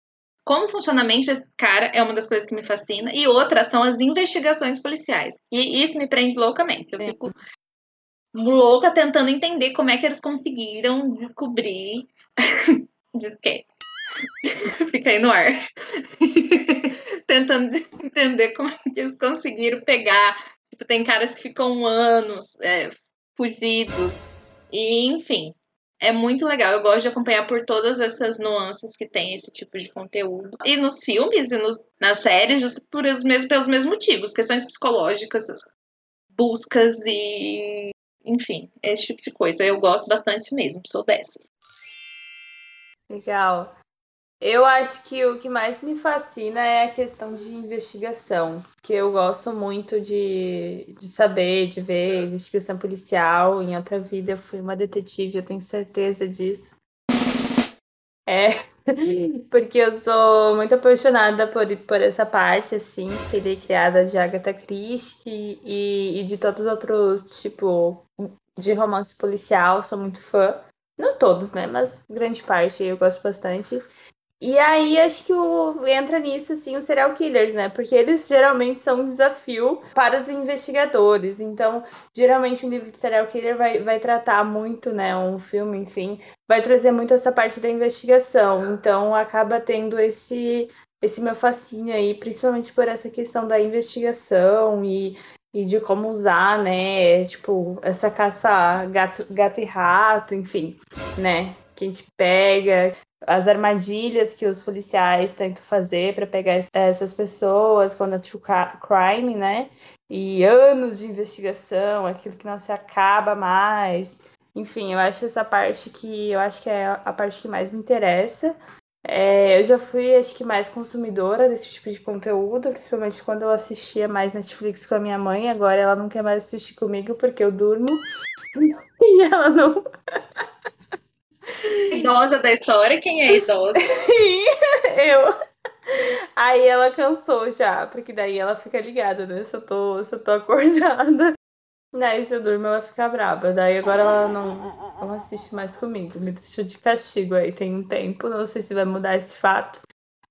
Speaker 2: Como funciona a mente desse cara é uma das coisas que me fascina. E outra são as investigações policiais. E isso me prende loucamente. Eu
Speaker 3: Sim.
Speaker 2: fico louca tentando entender como é que eles conseguiram descobrir. Disquete. Fica aí no ar. tentando entender como é que eles conseguiram pegar. Tipo, tem caras que ficam anos é, fugidos. E, enfim, é muito legal. Eu gosto de acompanhar por todas essas nuances que tem esse tipo de conteúdo. E nos filmes e nos, nas séries, justo por os mesmos, pelos mesmos motivos. Questões psicológicas, buscas e... Enfim, esse tipo de coisa. Eu gosto bastante mesmo, sou dessa.
Speaker 3: Legal. Eu acho que o que mais me fascina é a questão de investigação, que eu gosto muito de, de saber, de ver investigação policial. Em outra vida eu fui uma detetive, eu tenho certeza disso. É, porque eu sou muito apaixonada por, por essa parte, assim, serei criada de Agatha Christie e, e de todos os outros, tipo, de romance policial, sou muito fã. Não todos, né? Mas grande parte eu gosto bastante. E aí acho que o, entra nisso assim os serial killers, né? Porque eles geralmente são um desafio para os investigadores. Então, geralmente um livro de serial killer vai, vai tratar muito, né? Um filme, enfim, vai trazer muito essa parte da investigação. Então acaba tendo esse, esse meu fascínio aí, principalmente por essa questão da investigação e, e de como usar, né? Tipo, essa caça gato, gato e rato, enfim, né? Que a gente pega as armadilhas que os policiais tentam fazer para pegar essas pessoas quando é true crime, né? E anos de investigação, aquilo que não se acaba mais. Enfim, eu acho essa parte que eu acho que é a parte que mais me interessa. É, eu já fui, acho que, mais consumidora desse tipo de conteúdo, principalmente quando eu assistia mais Netflix com a minha mãe. Agora ela não quer mais assistir comigo porque eu durmo. E ela não.
Speaker 2: Idosa da história? Quem é idosa?
Speaker 3: eu. Aí ela cansou já, porque daí ela fica ligada, né? Se eu tô, se eu tô acordada. Daí se eu durmo, ela fica brava. Daí agora ela não, não assiste mais comigo. Me deixou de castigo aí tem um tempo. Não sei se vai mudar esse fato.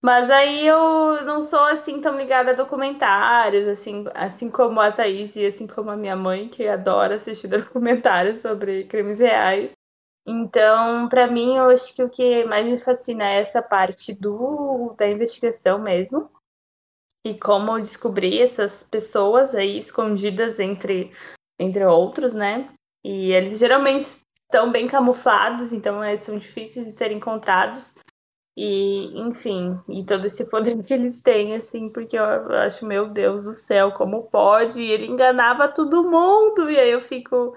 Speaker 3: Mas aí eu não sou assim tão ligada a documentários, assim, assim como a Thaís e assim como a minha mãe, que adora assistir documentários sobre crimes reais. Então, para mim, eu acho que o que mais me fascina é essa parte do da investigação mesmo. E como descobrir essas pessoas aí escondidas entre, entre outros, né? E eles geralmente estão bem camuflados, então é, são difíceis de serem encontrados. E, enfim, e todo esse poder que eles têm, assim, porque eu acho, meu Deus do céu, como pode? E ele enganava todo mundo, e aí eu fico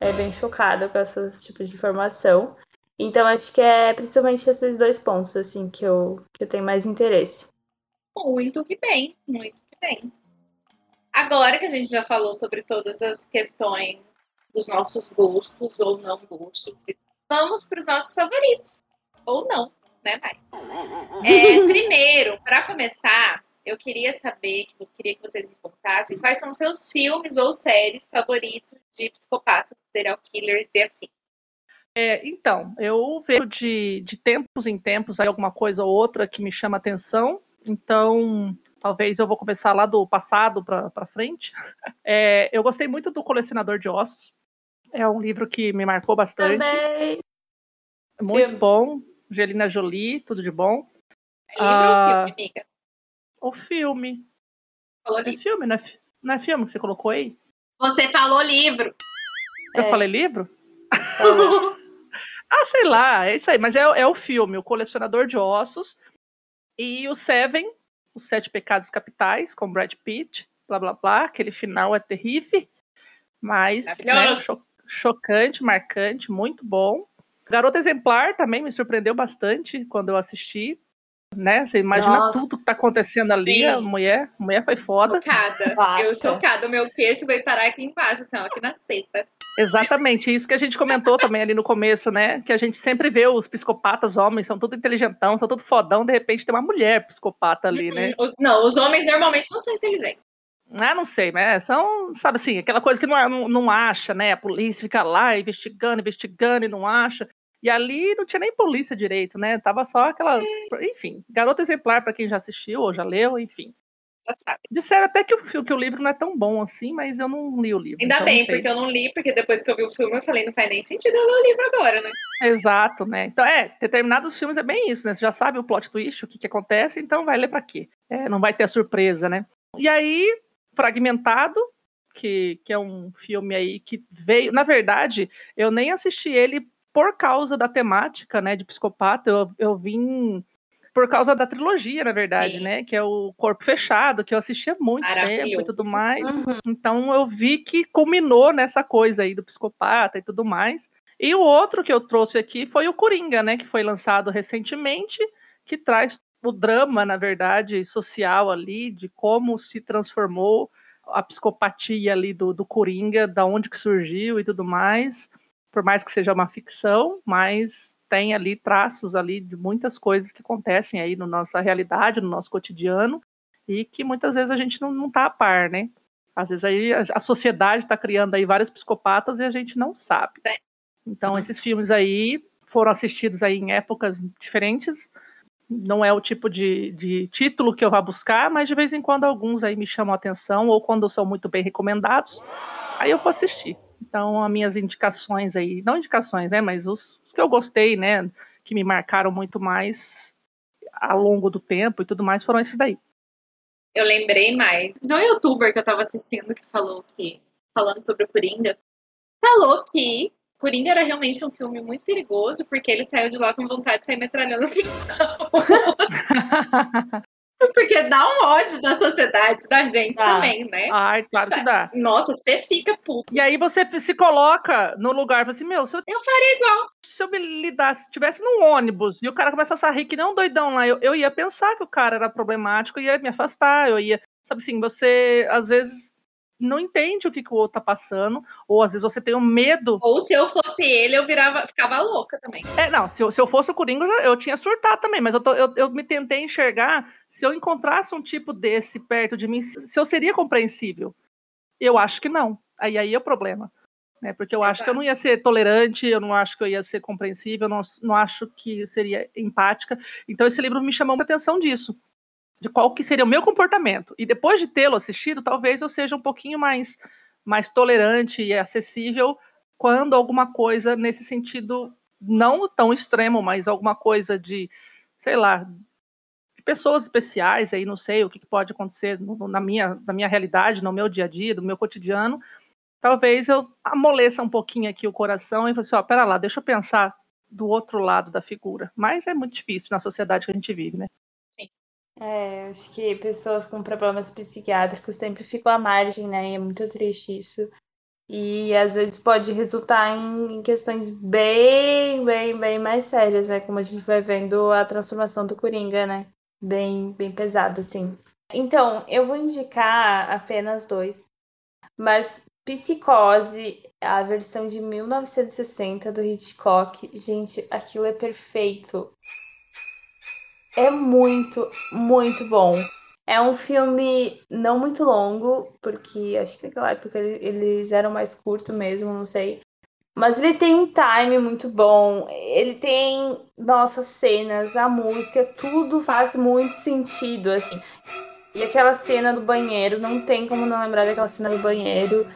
Speaker 3: é bem chocada com esses tipos de informação. Então acho que é principalmente esses dois pontos assim que eu, que eu tenho mais interesse.
Speaker 2: Muito que bem, muito que bem. Agora que a gente já falou sobre todas as questões dos nossos gostos ou não gostos, vamos para os nossos favoritos. Ou não, né, Mai? É, primeiro, para começar, eu queria saber, que eu queria que vocês me contassem quais são seus filmes ou séries favoritos de psicopatas, serial killers e afim.
Speaker 1: É, então, eu vejo de, de tempos em tempos aí alguma coisa ou outra que me chama atenção. Então, talvez eu vou começar lá do passado para frente. É, eu gostei muito do Colecionador de Ossos. É um livro que me marcou bastante.
Speaker 3: Também.
Speaker 1: Muito filme. bom. Angelina Jolie, tudo de bom.
Speaker 2: É livro ah, ou filme, amiga?
Speaker 1: O filme.
Speaker 2: Falou
Speaker 1: é filme, não é, não é filme que você colocou aí?
Speaker 2: Você falou livro.
Speaker 1: Eu é. falei livro? ah, sei lá, é isso aí. Mas é, é o filme, O Colecionador de Ossos. E o Seven, Os Sete Pecados Capitais, com Brad Pitt, blá blá blá. Aquele final é terrível, mas né, cho chocante, marcante, muito bom. Garota Exemplar também me surpreendeu bastante quando eu assisti né? Você imagina Nossa. tudo que tá acontecendo ali, Sim. a mulher, a mulher foi foda.
Speaker 2: Chocada. Eu chocada, o meu queixo veio parar aqui embaixo, assim, ó, aqui na teta.
Speaker 1: Exatamente, isso que a gente comentou também ali no começo, né? Que a gente sempre vê os psicopatas homens, são tudo inteligentão, são tudo fodão, de repente tem uma mulher psicopata ali, né?
Speaker 2: Uhum. Os, não, os homens normalmente não são inteligentes.
Speaker 1: Ah, não sei, né? São, sabe assim, aquela coisa que não, não, não acha, né? A polícia fica lá investigando, investigando e não acha. E ali não tinha nem polícia direito, né? Tava só aquela. Enfim, garota exemplar para quem já assistiu ou já leu, enfim. Disseram até que o, que o livro não é tão bom assim, mas eu não li o livro.
Speaker 2: Ainda
Speaker 1: então
Speaker 2: bem, porque eu não li, porque depois que eu vi o filme eu falei, não faz nem sentido eu ler o livro agora, né?
Speaker 1: Exato, né? Então, é, determinados filmes é bem isso, né? Você já sabe o plot twist, o que, que acontece, então vai ler para quê? É, não vai ter a surpresa, né? E aí, Fragmentado, que, que é um filme aí que veio. Na verdade, eu nem assisti ele por causa da temática, né, de psicopata, eu, eu vim por causa da trilogia, na verdade, Sim. né, que é o Corpo Fechado, que eu assistia muito tempo e tudo mais. Uhum. Então eu vi que culminou nessa coisa aí do psicopata e tudo mais. E o outro que eu trouxe aqui foi o Coringa, né, que foi lançado recentemente, que traz o drama, na verdade, social ali, de como se transformou a psicopatia ali do, do Coringa, da onde que surgiu e tudo mais por mais que seja uma ficção, mas tem ali traços ali de muitas coisas que acontecem aí na nossa realidade, no nosso cotidiano, e que muitas vezes a gente não, não tá a par, né? Às vezes aí a, sociedade está criando aí vários psicopatas e a gente não sabe. É. Então esses filmes aí foram assistidos aí em épocas diferentes, não é o tipo de, de título que eu vá buscar, mas de vez em quando alguns aí me chamam a atenção, ou quando são muito bem recomendados, aí eu vou assistir. Então, as minhas indicações aí, não indicações, né, mas os, os, que eu gostei, né, que me marcaram muito mais ao longo do tempo e tudo mais, foram esses daí.
Speaker 2: Eu lembrei mais de um youtuber que eu tava assistindo que falou que, falando sobre o Coringa, falou que Coringa era realmente um filme muito perigoso, porque ele saiu de lá com vontade de sair metralhando Porque dá um ódio da sociedade, da gente
Speaker 1: Ah.
Speaker 2: também, né?
Speaker 1: Ai, claro que dá.
Speaker 2: Nossa, você fica puto.
Speaker 1: E aí você se coloca no lugar, fala assim, meu, se eu,
Speaker 2: Eu faria igual.
Speaker 1: se eu me lidasse, estivesse num ônibus e o cara começasse a rir que nem um doidão lá, eu, eu ia pensar que o cara era problemático, ia me afastar, eu ia, sabe assim, você às vezes não entende o que, que o outro tá passando, ou às vezes você tem um medo.
Speaker 2: Ou se eu fosse ele, eu virava, ficava louca também.
Speaker 1: É, não, se eu, se eu fosse o Coringa, eu, tinha surtado também, mas eu, tô- eu, eu me tentei enxergar se eu encontrasse um tipo desse perto de mim, se eu seria compreensível. Eu acho que não. Aí, aí é o problema. Né? Porque eu acho que eu não ia ser tolerante, eu não acho que eu ia ser compreensível, eu não, não acho que seria empática. Então esse livro me chamou muita atenção disso. De qual que seria o meu comportamento. E depois de tê-lo assistido, talvez eu seja um pouquinho mais, mais tolerante e acessível quando alguma coisa nesse sentido não tão extremo, mas alguma coisa de, sei lá, de pessoas especiais aí, não sei o que pode acontecer na minha, na minha realidade, no meu dia a dia, no meu cotidiano, talvez eu amoleça um pouquinho aqui o coração e fale assim, ó, pera lá, deixa eu pensar do outro lado da figura. Mas é muito difícil na sociedade que a gente vive, né?
Speaker 3: É, acho que pessoas com problemas psiquiátricos sempre ficam à margem, né? E é muito triste isso. E às vezes pode resultar em questões bem, bem, bem mais sérias, né? Como a gente vai vendo a transformação do Coringa, né? Bem, bem pesado, assim. Então, eu vou indicar apenas dois. Mas Psicose, a versão de 1960 do Hitchcock, gente, aquilo é perfeito. É muito, muito bom. É um filme não muito longo, porque acho que naquela época ele- eles eram mais curtos mesmo, não sei. Mas ele tem um time muito bom. Ele tem, nossas cenas, a música, tudo faz muito sentido, assim. E aquela cena do banheiro, não tem como não lembrar daquela cena do banheiro.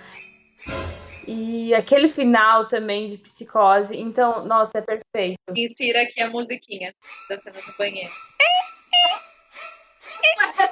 Speaker 3: E aquele final também de psicose. Então, nossa, é perfeito.
Speaker 2: Insira aqui a musiquinha da cena do banheiro.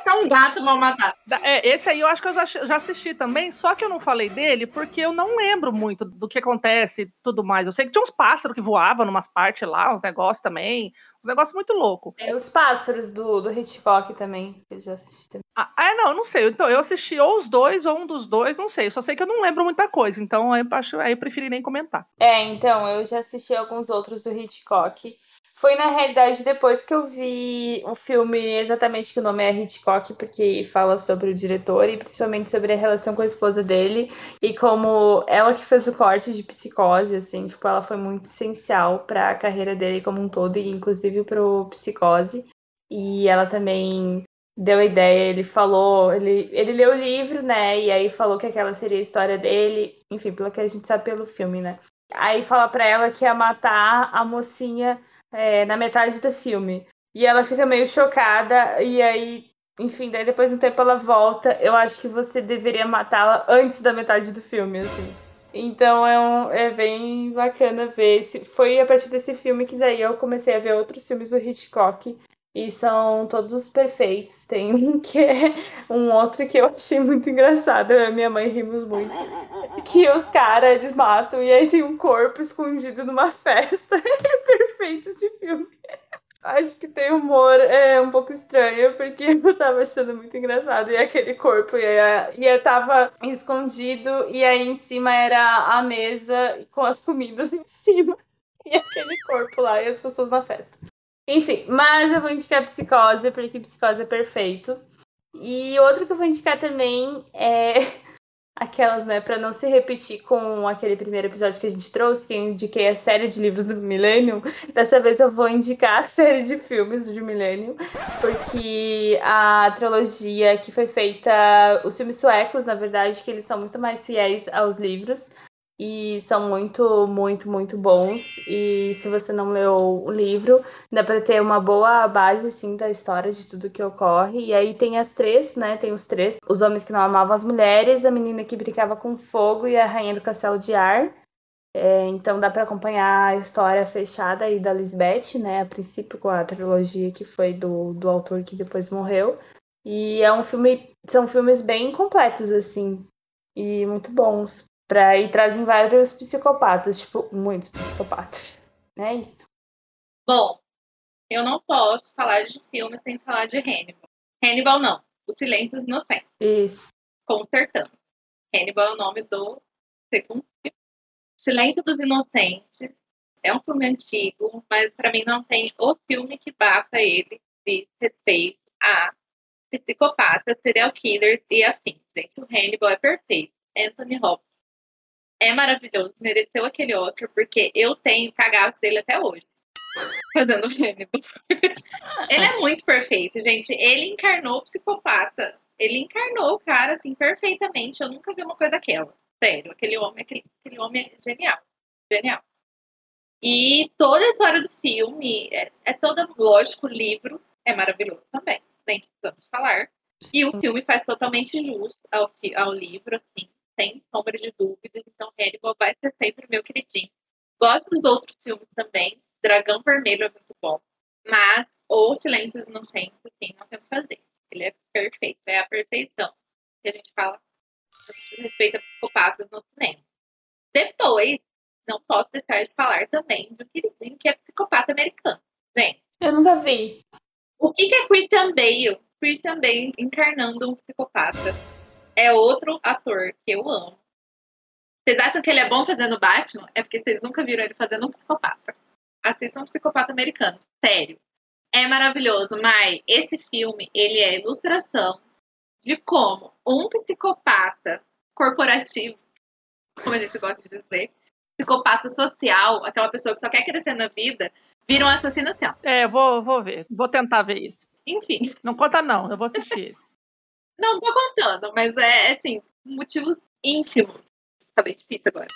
Speaker 2: É um gato mal matado.
Speaker 1: É, esse aí eu acho que eu já, já assisti também, só que eu não falei dele porque eu não lembro muito do que acontece e tudo mais. Eu sei que tinha uns pássaros que voavam numas partes lá, uns negócios também, uns negócios muito loucos.
Speaker 3: Tem os pássaros do, do Hitchcock também, que eu já assisti também.
Speaker 1: Ah, é, não, eu não sei. Então, eu assisti ou os dois ou um dos dois, não sei. Eu só sei que eu não lembro muita coisa, então aí eu, acho, aí eu preferi nem comentar.
Speaker 3: É, então, eu já assisti alguns outros do Hitchcock. Foi, na realidade, depois que eu vi o filme, exatamente que o nome é Hitchcock, porque fala sobre o diretor e principalmente sobre a relação com a esposa dele e como ela que fez o corte de psicose, assim, tipo, ela foi muito essencial para a carreira dele como um todo e inclusive pro psicose. E ela também deu a ideia, ele falou, ele, ele leu o livro, né, e aí falou que aquela seria a história dele, enfim, pelo que a gente sabe pelo filme, né. Aí fala pra ela que ia matar a mocinha é, na metade do filme. E ela fica meio chocada, e aí, enfim, daí depois de um tempo ela volta. Eu acho que você deveria matá-la antes da metade do filme, assim. Então é, um, é bem bacana ver. Esse, foi a partir desse filme que daí eu comecei a ver outros filmes do Hitchcock. E são todos perfeitos. Tem um que é um outro que eu achei muito engraçado. Eu minha mãe rimos muito. Que os caras, eles matam e aí tem um corpo escondido numa festa. É perfeito esse filme. Acho que tem humor é um pouco estranho, porque eu tava achando muito engraçado. E aquele corpo, e e aí tava escondido, e aí em cima era a mesa com as comidas em cima. E aquele corpo lá, e as pessoas na festa. Enfim, mas eu vou indicar Psicose, porque Psicose é perfeito. E outro que eu vou indicar também é aquelas, né, para não se repetir com aquele primeiro episódio que a gente trouxe, que eu indiquei a série de livros do Millennium. Dessa vez eu vou indicar a série de filmes do Millennium, porque a trilogia que foi feita, os filmes suecos, na verdade, que eles são muito mais fiéis aos livros. E são muito, muito, muito bons. E se você não leu o livro, dá para ter uma boa base assim da história de tudo que ocorre. E aí tem as três, né? Tem os três: os homens que não amavam as mulheres, a menina que brincava com fogo e a rainha do castelo de ar. É, então dá para acompanhar a história fechada aí da Lisbeth, né? A princípio com a trilogia que foi do, do autor que depois morreu. E é um filme, são filmes bem completos assim e muito bons. Pra, e trazem vários psicopatas, tipo, muitos psicopatas. É isso.
Speaker 2: Bom, eu não posso falar de filme sem falar de Hannibal. Hannibal não, O Silêncio dos Inocentes,
Speaker 3: Isso.
Speaker 2: consertando. Hannibal é o nome do segundo filme. O Silêncio dos Inocentes é um filme antigo, mas pra mim não tem o filme que bata ele de respeito a psicopatas, serial killers e afins. Gente, o Hannibal é perfeito. Anthony Hopkins é maravilhoso, mereceu aquele outro, porque eu tenho cagaço dele até hoje. Fazendo Hannibal. ele é muito perfeito, gente. Ele encarnou o psicopata. Ele encarnou o cara, assim, perfeitamente. Eu nunca vi uma coisa daquela. Sério, aquele homem, aquele, aquele homem é genial. Genial. E toda a história do filme é, é toda, lógico, o livro é maravilhoso também. Nem precisamos falar. E o filme faz totalmente jus ao, ao livro, assim, sem sombra de dúvidas. Então, Hannibal vai ser sempre meu queridinho. Gosto dos outros filmes também. Dragão Vermelho é muito bom. Mas O Silêncio dos Inocentes, assim, não tem o que fazer. Ele é perfeito. É a perfeição que a gente fala respeito a psicopatas no cinema. Depois, não posso deixar de falar também de um queridinho que é psicopata americano. Gente,
Speaker 3: Eu nunca vi.
Speaker 2: o que, que é Christian Bale? Christian Bale encarnando um psicopata. É outro ator que eu amo. Vocês acham que ele é bom fazendo Batman? É porque vocês nunca viram ele fazendo um psicopata. Assistam um psicopata americano. Sério. É maravilhoso, Mai. Esse filme, ele é ilustração de como um psicopata corporativo, como a gente gosta de dizer, psicopata social, aquela pessoa que só quer crescer na vida, vira um assassino assim, ó.
Speaker 1: É, vou, vou ver. Vou tentar ver isso.
Speaker 2: Enfim.
Speaker 1: Não conta, não. Eu vou assistir esse.
Speaker 2: Não tô contando, mas é assim, motivos ínfimos. Falei difícil agora.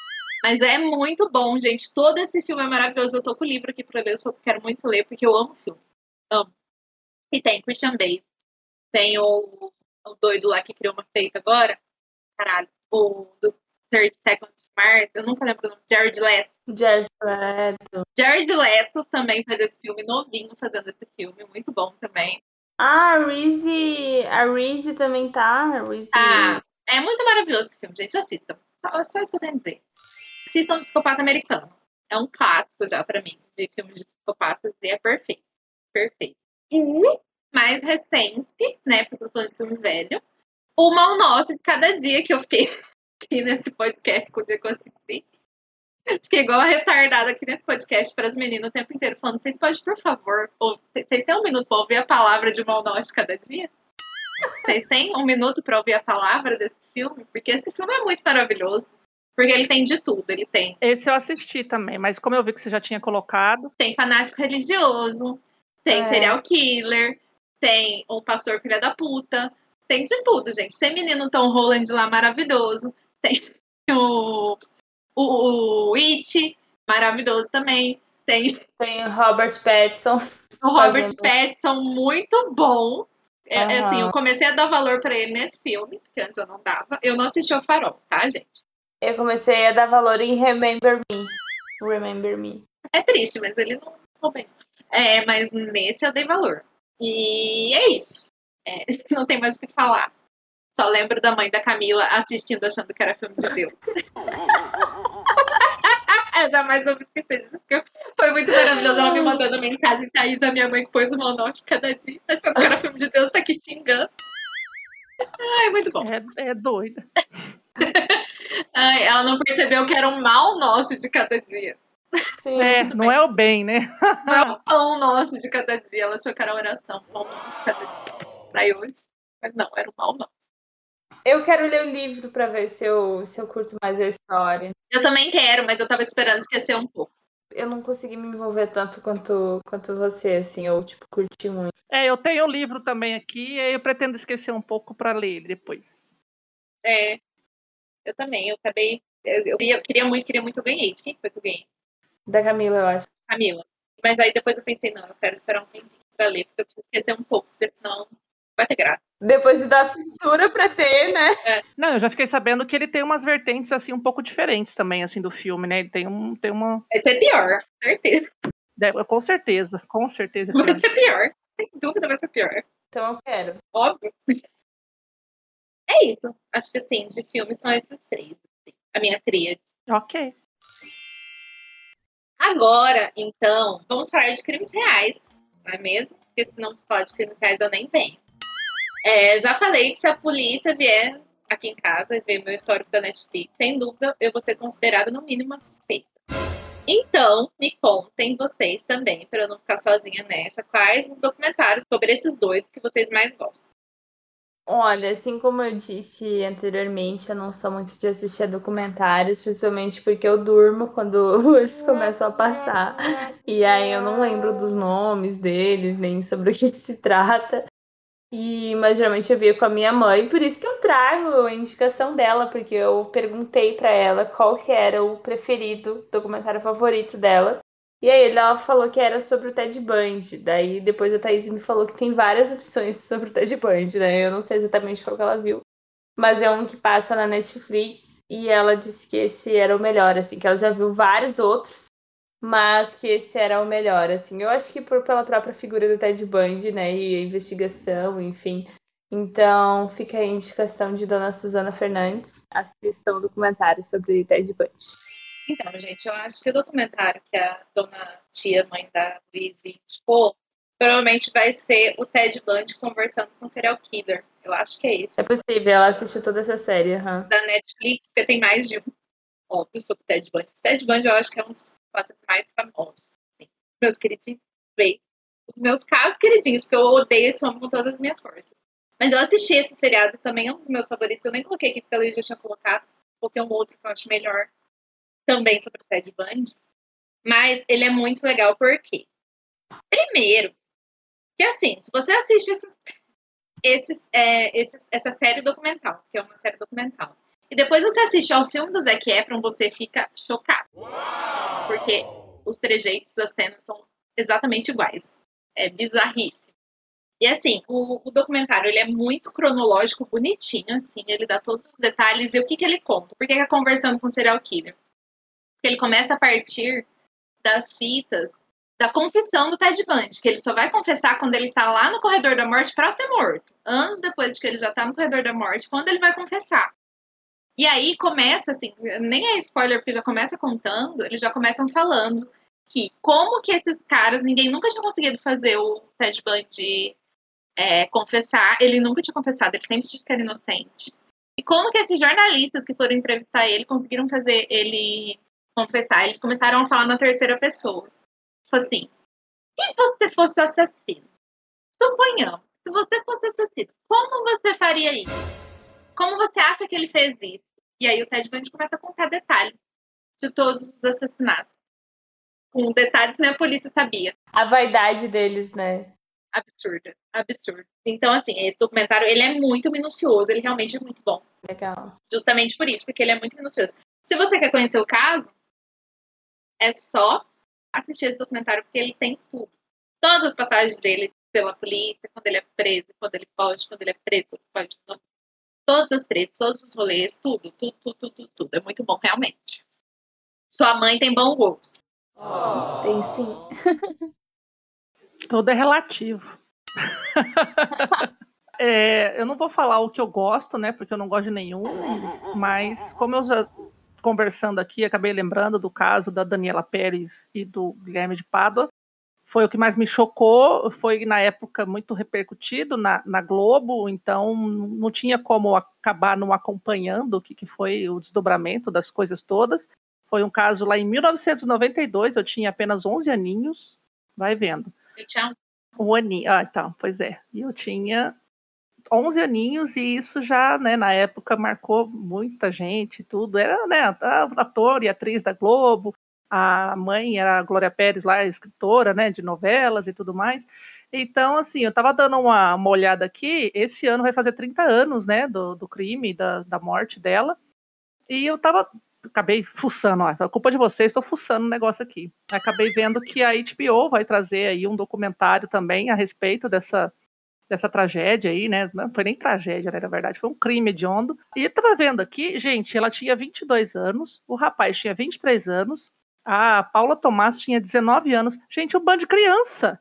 Speaker 2: Mas é muito bom, gente. Todo esse filme é maravilhoso. Eu tô com o livro aqui pra ler, eu só quero muito ler, porque eu amo o filme. Amo. E tem Christian Bale. Tem o, o doido lá que criou uma seita agora. Caralho. O do 30 Seconds to Mars. Eu nunca lembro o nome. Jared Leto.
Speaker 3: Jared Leto.
Speaker 2: Jared Leto também faz esse filme novinho, fazendo esse filme. Muito bom também.
Speaker 3: Ah, a Reese. A Reese também tá. Reese.
Speaker 2: Ah, é muito maravilhoso esse filme, gente. Assistam. Só, só isso que eu tenho a dizer. Assistam Psicopata Americano. É um clássico já pra mim, de filmes de psicopatas, e é perfeito. Perfeito. E mais recente, né, porque eu tô de filme velho, o Mal Nosso de cada dia que eu fiquei aqui nesse podcast, o que eu assisti. Fiquei igual a retardada aqui nesse podcast para as meninas o tempo inteiro, falando: vocês podem, por favor, ou, vocês têm um minuto para ouvir a palavra de de cada dia? Vocês têm um minuto para ouvir a palavra desse filme? Porque esse filme é muito maravilhoso. Porque ele tem de tudo. Ele tem,
Speaker 1: Esse eu assisti também, mas como eu vi que você já tinha colocado,
Speaker 2: tem fanático religioso, tem
Speaker 3: É.
Speaker 2: serial killer, tem um pastor filha da puta, tem de tudo, gente. Tem menino Tom Holland lá maravilhoso, tem o, o, o It, maravilhoso também. Tem
Speaker 3: Tem o Robert Pattinson.
Speaker 2: o Robert
Speaker 3: Fazendo-
Speaker 2: Pattinson, muito bom. É,
Speaker 3: Aham.
Speaker 2: assim, eu comecei a dar valor pra ele nesse filme, porque antes eu não dava. Eu não assisti o Farol, tá, gente?
Speaker 3: Eu comecei a dar valor em Remember Me. Remember Me.
Speaker 2: É triste, mas ele não ficou bem. É, mas nesse eu dei valor. E é isso. É, não tem mais o que falar. Só lembro da mãe da Camila assistindo, achando que era filme de Deus. eu jamais vou esquecer disso, porque foi muito maravilhoso. Ela me mandando mensagem, Thaís, a minha mãe que pôs o mal norte cada dia, achando que era filme de Deus, tá aqui xingando. Ai, muito bom.
Speaker 1: é, é doida.
Speaker 2: Ai, ela não percebeu que era um mal nosso de cada dia.
Speaker 3: Sim.
Speaker 1: É, não é o bem, né?
Speaker 2: Não é o pão nosso de cada dia. Ela achou que era oração, pão nosso de cada dia. Daí hoje. Mas não, era o mal nosso.
Speaker 3: Eu quero ler o livro pra ver se eu, se eu curto mais a história.
Speaker 2: Eu também quero, mas eu tava esperando esquecer um pouco.
Speaker 3: Eu não consegui me envolver tanto quanto, quanto você, assim, ou tipo, curti muito.
Speaker 1: É, eu tenho o livro também aqui, e aí eu pretendo esquecer um pouco para ler ele depois.
Speaker 2: É. Eu também. Eu acabei. Eu, eu queria, queria muito, queria muito, eu ganhei. De quem foi que eu ganhei?
Speaker 3: Da Camila, eu acho.
Speaker 2: Camila. Mas aí depois eu pensei, não, eu quero esperar um tempinho pra ler, porque eu preciso esquecer um pouco, porque senão não vai ter graça.
Speaker 3: Depois de dar fissura pra ter, né?
Speaker 1: Não, eu já fiquei sabendo que ele tem umas vertentes assim um pouco diferentes também assim do filme, né? Ele tem um tem uma
Speaker 2: Vai ser pior, certeza.
Speaker 1: deve- com certeza, com certeza.
Speaker 2: Vai
Speaker 1: tem.
Speaker 2: ser pior. Sem dúvida vai ser pior.
Speaker 3: Então eu quero.
Speaker 2: Óbvio. É isso. Acho que assim, de filmes são esses três. assim. a minha tríade.
Speaker 1: Ok.
Speaker 2: Agora, então, vamos falar de crimes reais, não é mesmo? Porque se não falar de crimes reais, eu nem venho. É, já falei que se a polícia vier aqui em casa e ver meu histórico da Netflix, sem dúvida eu vou ser considerada no mínimo uma suspeita. Então, me contem vocês também, para eu não ficar sozinha nessa, quais os documentários sobre esses dois que vocês mais gostam.
Speaker 3: Olha, assim como eu disse anteriormente, eu não sou muito de assistir a documentários, principalmente porque eu durmo quando eles começam a passar. E aí eu não lembro dos nomes deles, nem sobre o que se trata. E, mas geralmente eu via com a minha mãe, por isso que eu trago a indicação dela, porque eu perguntei para ela qual que era o preferido, documentário favorito dela. E aí ela falou que era sobre o Ted Bundy. Daí depois a Thaís me falou que tem várias opções sobre o Ted Bundy, né? Eu não sei exatamente qual que ela viu. Mas é um que passa na Netflix e ela disse que esse era o melhor, assim, que ela já viu vários outros, mas que esse era o melhor, assim. Eu acho que por, pela própria figura do Ted Bundy, né, e a investigação, enfim. Então, fica a indicação de Dona Suzana Fernandes, assistam o documentário sobre Ted Bundy.
Speaker 2: Então, gente, eu acho que o documentário que a dona tia, mãe da Luiz, indicou, provavelmente vai ser o Ted Bundy conversando com o serial killer. Eu acho que é isso.
Speaker 3: É possível, ela assistiu toda essa série. Uhum.
Speaker 2: Da Netflix, porque tem mais de um óbvio sobre o Ted Bundy. O Ted Bundy eu acho que é um dos psicopatas mais famosos. Assim. Meus queridinhos, os meus casos queridinhos, porque eu odeio esse homem com todas as minhas forças. Mas eu assisti esse seriado também, é um dos meus favoritos. Eu nem coloquei aqui porque a Luiz já tinha colocado. Coloquei um outro que eu acho melhor também sobre o Ted Bundy, mas ele é muito legal porque, primeiro, que assim, se você assiste esses, esses, é, esses, essa série documental, que é uma série documental, e depois você assiste ao filme do Zac Efron, você fica chocado. Porque os trejeitos das cenas são exatamente iguais. É bizarríssimo. E assim, o, o, documentário ele é muito cronológico, bonitinho, assim, ele dá todos os detalhes e o que, que ele conta. Por que é conversando com o serial killer? ele começa a partir das fitas da confissão do Ted Bundy, que ele só vai confessar quando ele tá lá no corredor da morte para ser morto. Anos depois de que ele já tá no corredor da morte, quando ele vai confessar. E aí começa assim, nem é spoiler porque já começa contando, eles já começam falando que como que esses caras, ninguém nunca tinha conseguido fazer o Ted Bundy é, confessar, ele nunca tinha confessado, ele sempre disse que era inocente. E como que esses jornalistas que foram entrevistar ele conseguiram fazer ele confessar, eles começaram a falar na terceira pessoa. Tipo assim, se você fosse assassino, suponhamos, se você fosse assassino, como você faria isso? Como você acha que ele fez isso? E aí o Ted Bundy começa a contar detalhes de todos os assassinatos. Com detalhes que nem a polícia sabia.
Speaker 3: A vaidade deles, né?
Speaker 2: Absurda, absurdo. Então, assim, esse documentário, ele é muito minucioso, ele realmente é muito bom.
Speaker 3: Legal.
Speaker 2: Justamente por isso, porque ele é muito minucioso. Se você quer conhecer o caso, é só assistir esse documentário, porque ele tem tudo. Todas as passagens dele pela polícia, quando ele é preso, quando ele foge, quando ele é preso, quando ele foge. Todas as tretas, todos os rolês, tudo, tudo, tudo, tudo, tudo. É muito bom, realmente. Sua mãe tem bom gosto.
Speaker 3: Oh. Tem sim.
Speaker 1: Tudo é relativo. é, eu não vou falar o que eu gosto, né? Porque eu não gosto de nenhum. Mas como eu já conversando aqui, acabei lembrando do caso da Daniela Pérez e do Guilherme de Pádua. Foi o que mais me chocou, foi na época muito repercutido na, na Globo, então não tinha como acabar não acompanhando o que, que foi o desdobramento das coisas todas. Foi um caso lá em 1992, eu tinha apenas 11 aninhos, vai vendo.
Speaker 2: Eu tinha
Speaker 1: um aninho, ah, então, pois é. E eu tinha 11 aninhos e isso já, né, na época marcou muita gente, tudo. Era, né, ator e atriz da Globo, a mãe era a Glória Pérez lá, escritora, né, de novelas e tudo mais. Então, assim, eu tava dando uma, uma olhada aqui, esse ano vai fazer 30 anos, né, do, do crime, da, da morte dela, e eu tava, acabei fuçando, ó, é culpa de vocês, estou fuçando o um negócio aqui. Acabei vendo que a HBO vai trazer aí um documentário também a respeito dessa dessa tragédia aí, né? Não foi nem tragédia, né? Na verdade, foi um crime hediondo. E eu tava vendo aqui, gente, ela tinha 22 anos, o rapaz tinha 23 anos, a Paula Tomás tinha 19 anos. Gente, um bando de criança.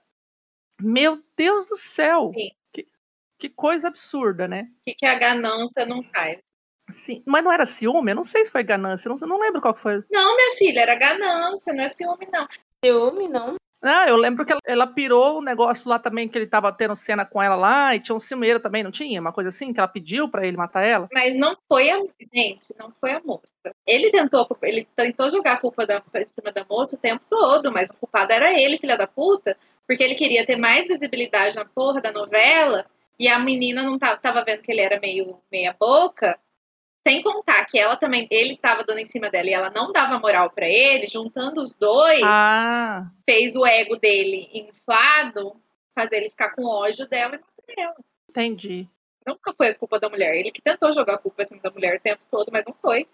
Speaker 1: Meu Deus do céu! Que, que, coisa absurda, né?
Speaker 2: O que, que a ganância não faz?
Speaker 1: Sim, mas não era ciúme? Eu não sei se foi ganância, não, não lembro qual que foi.
Speaker 2: Não, minha filha, era ganância, não é ciúme, não.
Speaker 3: Ciúme, não?
Speaker 1: Eu lembro que ela, ela pirou o negócio lá também, que ele tava tendo cena com ela lá, e tinha um ciumeiro também, não tinha? Uma coisa assim, que ela pediu pra ele matar ela?
Speaker 2: Mas não foi a. Gente, não foi a moça. Ele tentou, ele tentou jogar a culpa da, em cima da moça o tempo todo, mas o culpado era ele, filha da puta, porque ele queria ter mais visibilidade na porra da novela, e a menina não tava, tava vendo que ele era meio meia boca, sem contar que ela também, ele tava dando em cima dela e ela não dava moral para ele, juntando os dois,
Speaker 1: Ah,
Speaker 2: fez o ego dele inflado, fazer ele ficar com ódio dela e matar ela.
Speaker 1: entendi.
Speaker 2: Nunca foi a culpa da mulher. Ele que tentou jogar a culpa assim, da mulher o tempo todo, mas não foi.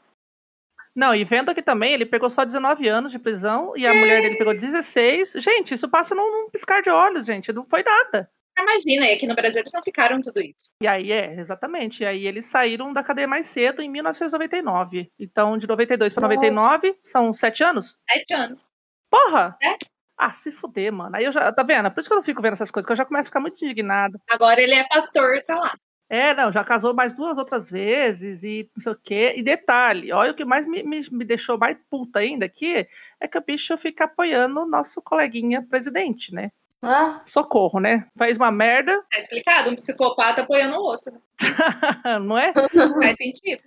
Speaker 1: Não, e vendo aqui também, ele pegou só 19 anos de prisão e a mulher dele pegou 16. Gente, isso passa num, num piscar de olhos, gente. Não foi nada.
Speaker 2: Imagina, e aqui no Brasil eles não ficaram tudo isso.
Speaker 1: E aí, é, exatamente. E aí eles saíram da cadeia mais cedo, em 1999. Então, de 92 para
Speaker 3: Nossa.
Speaker 1: 99, são sete anos?
Speaker 2: Sete anos.
Speaker 1: Porra!
Speaker 2: É.
Speaker 1: Ah, se fuder, mano. Aí eu já. Tá vendo? Por isso que eu não fico vendo essas coisas, que eu já começo a ficar muito indignada.
Speaker 2: Agora ele é pastor, tá lá.
Speaker 1: É, não, já casou mais duas outras vezes e não sei o quê. E detalhe, olha o que mais me, me, me deixou mais puta ainda aqui é que o bicho fica apoiando o nosso coleguinha presidente, né?
Speaker 3: Ah,
Speaker 1: Socorro, né? Faz uma merda,
Speaker 2: Tá explicado, um psicopata apoiando o outro. Né?
Speaker 1: não é?
Speaker 2: Faz sentido.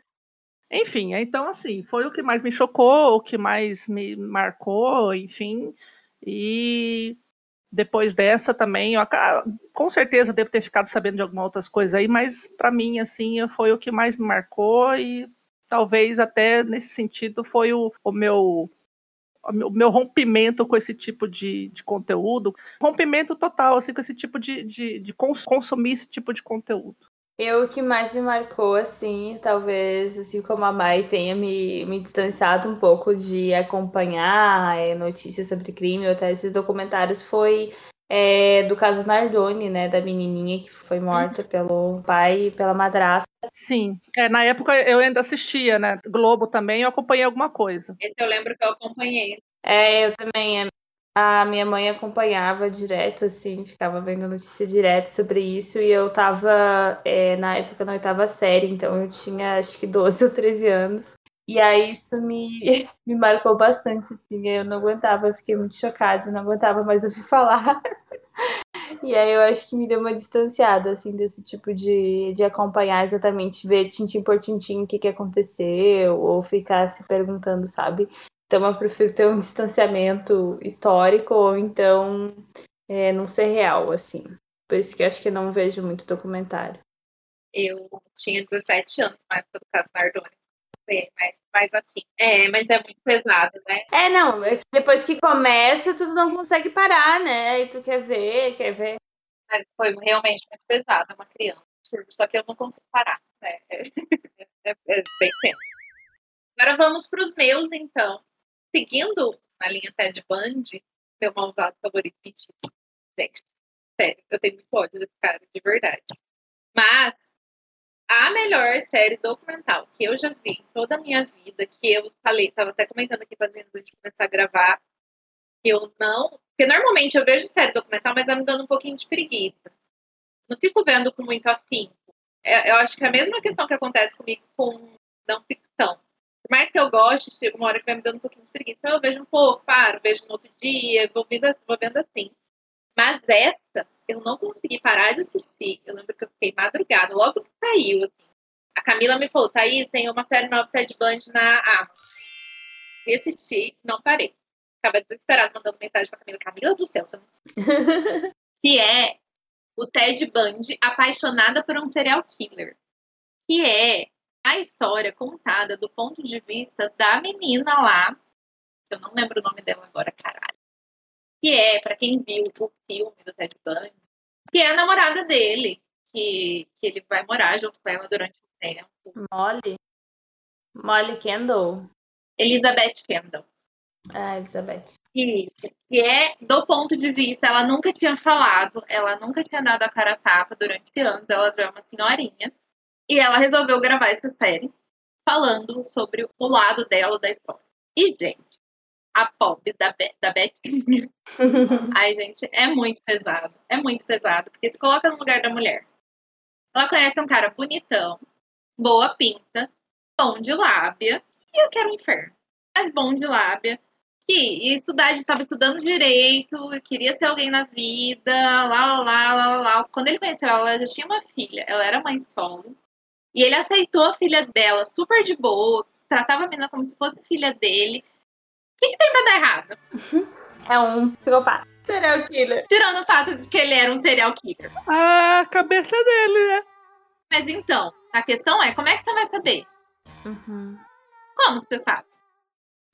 Speaker 1: Enfim, então assim, foi o que mais me chocou, o que mais me marcou, enfim. E depois dessa também, eu com certeza devo ter ficado sabendo de algumas outras coisas aí, mas pra mim, assim, foi o que mais me marcou e talvez até nesse sentido foi o, o meu o meu- rompimento com esse tipo de, de conteúdo, rompimento total, assim, com esse tipo de, de, de cons- consumir esse tipo de conteúdo.
Speaker 3: eu o que mais me marcou, assim, talvez, assim como a Mai tenha me, me distanciado um pouco de acompanhar é, notícias sobre crime ou até esses documentários, foi é, do caso Nardoni, né, da menininha que foi morta pelo pai e pela madrasta.
Speaker 1: Sim, é, na época eu ainda assistia, né? Globo também, eu acompanhei alguma coisa.
Speaker 2: Esse eu lembro que eu acompanhei.
Speaker 3: É, eu também. A minha mãe acompanhava direto, assim, ficava vendo notícia direto sobre isso, e eu tava, é, na época, na oitava série, então eu tinha acho que 12 ou 13 anos. E aí isso me, me marcou bastante, assim, eu não aguentava, eu fiquei muito chocada, não aguentava mais ouvir falar. E aí eu acho que me deu uma distanciada, assim, desse tipo de, de acompanhar exatamente, ver tintim por tintim o que, que aconteceu, ou ficar se perguntando, sabe? Então eu prefiro ter um distanciamento histórico ou então é, não ser real, assim. Por isso que acho que não vejo muito documentário.
Speaker 2: Eu tinha 17 anos na época do caso Nardoni. Foi mais, mais afim. É, mas é muito pesado, né?
Speaker 3: É, não, é depois que começa, tu não consegue parar, né? Aí tu quer ver, quer ver.
Speaker 2: Mas foi realmente muito pesado, uma criança. Só que eu não consigo parar. né? É, é, é bem tempo. Agora vamos para os meus, então. Seguindo a linha Ted Bundy, meu malvado favorito, mentira. Gente, sério, eu tenho muito ódio desse cara, de verdade. Mas a melhor série documental que eu já vi em toda a minha vida, que eu falei, tava até comentando aqui para as meninas começar a gravar, que eu não. Porque normalmente eu vejo série documental, mas vai me dando um pouquinho de preguiça. Não fico vendo com muito afinco. É, Eu acho que é a mesma questão que acontece comigo com não ficção. Por mais que eu goste, chega uma hora que vai me dando um pouquinho de preguiça. Então eu vejo um pouco, paro, vejo no outro dia, vou vendo, vou vendo assim. Mas essa, eu não consegui parar de assistir. Eu lembro que eu fiquei madrugada, logo que saiu. Assim. A Camila me falou, Thaís, tem uma série nova Ted Bundy na Amazon. E assisti, não parei. Tava desesperado mandando mensagem pra Camila. Camila do céu, você não... que é o Ted Bundy apaixonada por um serial killer. Que é a história contada do ponto de vista da menina lá. Eu não lembro o nome dela agora, caralho. Que é, pra quem viu o filme do Ted Bundy, que é a namorada dele. Que, que ele vai morar junto com ela durante um tempo.
Speaker 3: Molly? Molly Kendall?
Speaker 2: Elizabeth Kendall.
Speaker 3: Ah, Elizabeth.
Speaker 2: Isso. Que é do ponto de vista, ela nunca tinha falado, ela nunca tinha dado a cara a tapa durante anos, ela já é uma senhorinha. E ela resolveu gravar essa série falando sobre o lado dela da história. E, gente, a pobre da, Be da Beth. Ai, gente, é muito pesado. É muito pesado, porque se coloca no lugar da mulher. Ela conhece um cara bonitão, boa pinta, bom de lábia, e eu quero um inferno, mas bom de lábia, que ia estudar, estava estudando direito, queria ter alguém na vida, lá, lá, lá, lá, lá. Quando ele conheceu ela, ela já tinha uma filha, ela era mãe solo. E ele aceitou a filha dela super de boa, tratava a menina como se fosse filha dele. O que, que tem pra dar errado?
Speaker 3: É um psicopata. Serial killer.
Speaker 2: Tirando o fato de que ele era um serial killer.
Speaker 1: A cabeça dele, né?
Speaker 2: Mas então, a questão é, como é que você vai saber?
Speaker 3: Uhum.
Speaker 2: Como que você sabe?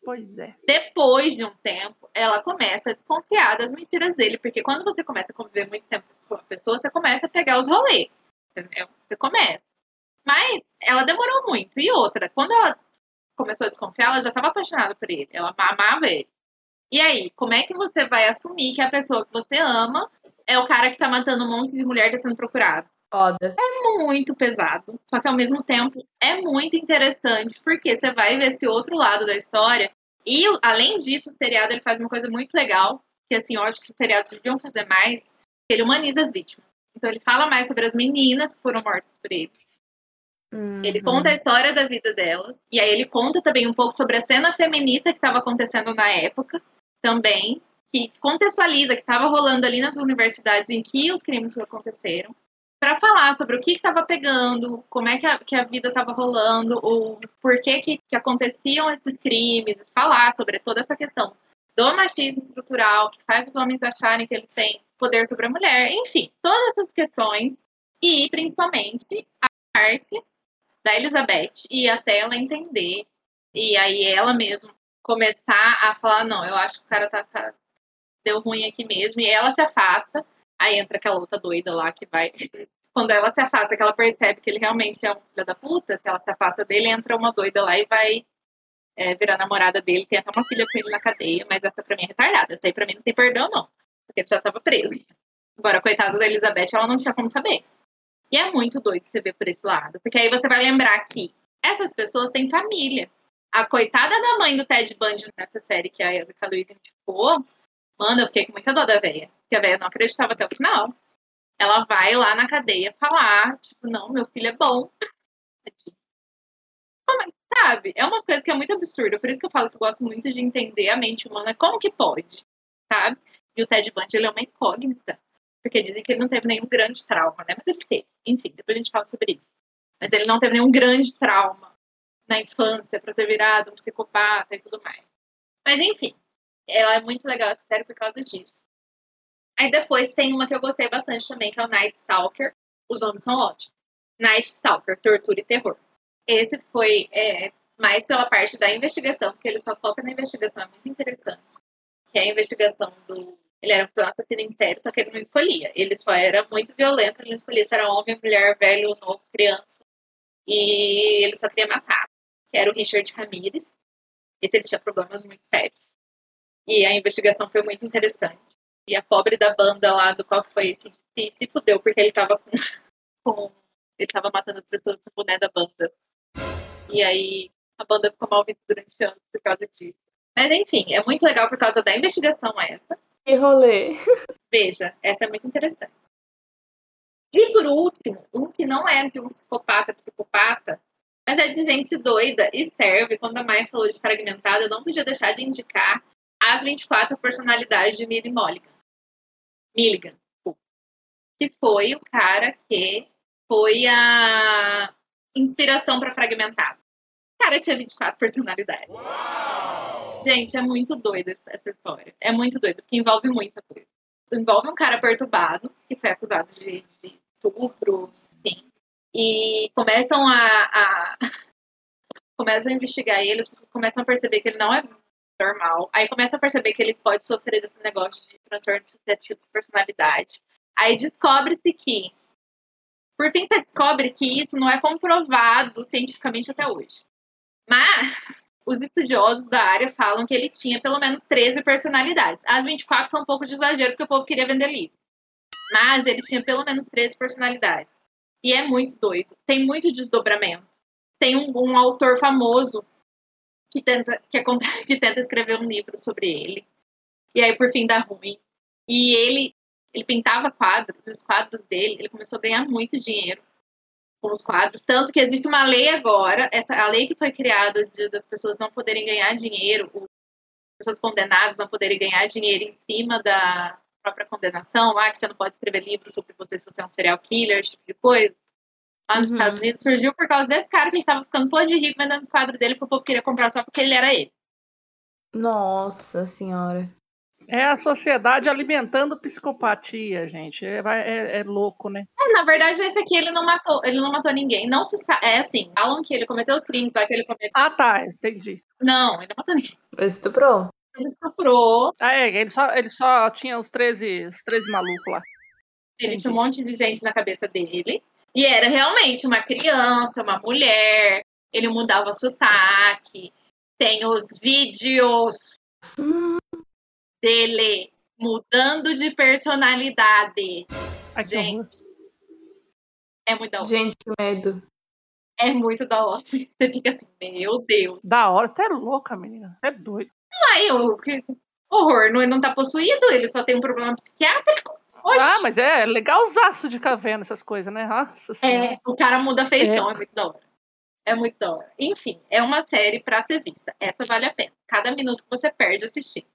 Speaker 1: Pois é.
Speaker 2: Depois de um tempo, ela começa a desconfiar das mentiras dele, porque quando você começa a conviver muito tempo com uma pessoa, você começa a pegar os rolês, entendeu? Você começa. Mas ela demorou muito. E outra, quando ela começou a desconfiar, ela já estava apaixonada por ele, ela amava ele. E aí, como é que você vai assumir que a pessoa que você ama é o cara que tá matando um monte de mulher que tá sendo procurado?
Speaker 3: Foda.
Speaker 2: muito pesado, só que ao mesmo tempo é muito interessante, porque você vai ver esse outro lado da história. E além disso, o seriado ele faz uma coisa muito legal, que assim, eu acho que os seriados deviam fazer mais, ele humaniza as vítimas. Então ele fala mais sobre as meninas que foram mortas por ele.
Speaker 3: Uhum.
Speaker 2: Ele conta a história da vida delas, e aí ele conta também um pouco sobre a cena feminista que estava acontecendo na época, também, que contextualiza que estava rolando ali nas universidades em que os crimes aconteceram para falar sobre o que estava pegando, como é que a, que a vida estava rolando, o porquê que, que aconteciam esses crimes, falar sobre toda essa questão do machismo estrutural, que faz os homens acharem que eles têm poder sobre a mulher, enfim, todas essas questões, e principalmente a parte da Elizabeth, e até ela entender, e aí ela mesma começar a falar, não, eu acho que o cara tá, tá deu ruim aqui mesmo, e ela se afasta, Aí entra aquela outra doida lá que vai. Quando ela se afasta, que ela percebe que ele realmente é um filho da puta, que ela se afasta dele, entra uma doida lá e vai é, virar namorada dele, tem até uma filha com ele na cadeia, mas essa pra mim é retardada. Essa aí pra mim não tem perdão, não. Porque já tava preso. Agora, coitada da Elizabeth, ela não tinha como saber. E é muito doido você ver por esse lado. Porque aí você vai lembrar que essas pessoas têm família. A coitada da mãe do Ted Bundy nessa série que a Erika Luiz indicou, mano, eu fiquei com muita dó da velha que a velha não acreditava até o final. Ela vai lá na cadeia falar, tipo, não, meu filho é bom. Como é, sabe? É umas coisas que é muito absurda. Por isso que eu falo que eu gosto muito de entender a mente humana. Como que pode? Sabe? E o Ted Bundy, ele é uma incógnita. Porque dizem que ele não teve nenhum grande trauma, né? Mas ele teve. Enfim, depois a gente fala sobre isso. Mas ele não teve nenhum grande trauma na infância para ter virado um psicopata e tudo mais. Mas enfim, ela é muito legal essa série por causa disso. Aí depois tem uma que eu gostei bastante também, que é o Night Stalker. Os nomes são ótimos. Night Stalker, Tortura e Terror. Esse foi é, mais pela parte da investigação, porque ele só foca na investigação, é muito interessante. Que é a investigação do. Ele era um assassino inteiro, só que ele não escolhia. Ele só era muito violento, ele não escolhia se era homem, mulher, velho, novo, criança. E ele só queria matar. Que era o Richard Ramirez. Esse ele tinha problemas muito sérios. E a investigação foi muito interessante. E a pobre da banda lá, do qual foi esse, se, se fudeu, porque ele tava com, com. Ele tava matando as pessoas com o boné da banda. E aí a banda ficou mal vista durante anos por causa disso. Mas enfim, é muito legal por causa da investigação essa.
Speaker 3: Que rolê.
Speaker 2: Veja, essa é muito interessante. E por último, um que não é de um psicopata, psicopata, mas é de gente doida e serve. Quando a Maia falou de fragmentada, eu não podia deixar de indicar as 24 personalidades de Millie Mulligan. Milligan, que foi o cara que foi a inspiração para Fragmentado. O cara tinha 24 personalidades. Uau! Gente, é muito doido essa história. É muito doido, porque envolve muita coisa. Envolve um cara perturbado, que foi acusado de, de estupro, enfim. E começam a, a começam a investigar ele, as pessoas começam a perceber que ele não é normal. Aí começa a perceber que ele pode sofrer desse negócio de transtorno dissociativo de personalidade. Aí descobre-se que, por fim, você descobre que isso não é comprovado cientificamente até hoje. Mas os estudiosos da área falam que ele tinha pelo menos 13 personalidades. As 24 foi um pouco de exagero, porque o povo queria vender livro. Mas ele tinha pelo menos 13 personalidades. E é muito doido. Tem muito desdobramento. Tem um, um autor famoso que tenta, que, é, que tenta escrever um livro sobre ele. E aí, por fim, dá ruim. E ele, ele pintava quadros, e os quadros dele, ele começou a ganhar muito dinheiro com os quadros. Tanto que existe uma lei agora, a lei que foi criada de, das pessoas não poderem ganhar dinheiro, as pessoas condenadas não poderem ganhar dinheiro em cima da própria condenação, lá que você não pode escrever livro sobre você se você é um serial killer, esse tipo de coisa. Lá nos
Speaker 3: Uhum.
Speaker 2: Estados Unidos surgiu por causa desse cara que ele tava ficando podre de rico vendendo os quadros dele que o povo queria comprar só porque ele era ele.
Speaker 3: Nossa senhora.
Speaker 1: É a sociedade alimentando psicopatia, gente. É, é- é louco, né?
Speaker 2: É, na verdade, esse aqui ele não matou, ele não matou ninguém. Não se sabe. É assim, falam que ele cometeu os crimes lá que ele cometeu.
Speaker 1: Ah, tá, entendi.
Speaker 2: Não, ele não matou ninguém.
Speaker 3: Estuprou.
Speaker 2: Ele estuprou,
Speaker 1: Ah, é, ele só, ele só tinha os 13, os 13 malucos lá.
Speaker 2: ele tinha um monte de gente na cabeça dele. E era realmente uma criança, uma mulher. Ele mudava sotaque. Tem os vídeos dele mudando de personalidade.
Speaker 1: Ai,
Speaker 2: Gente. É muito da hora.
Speaker 3: Gente, que medo.
Speaker 2: É muito da hora. Você fica assim, meu Deus.
Speaker 1: Da hora, você é louca, menina. É doido.
Speaker 2: Aí, o que horror, não, ele não tá possuído, ele só tem um problema psiquiátrico. Oxi.
Speaker 1: Ah, mas é legalzaço de vendo essas coisas, né? Nossa.
Speaker 2: É, o cara muda a feição, é. muito da hora. É muito da hora. Enfim, é uma série pra ser vista. Essa vale a pena. Cada minuto que você perde assistindo.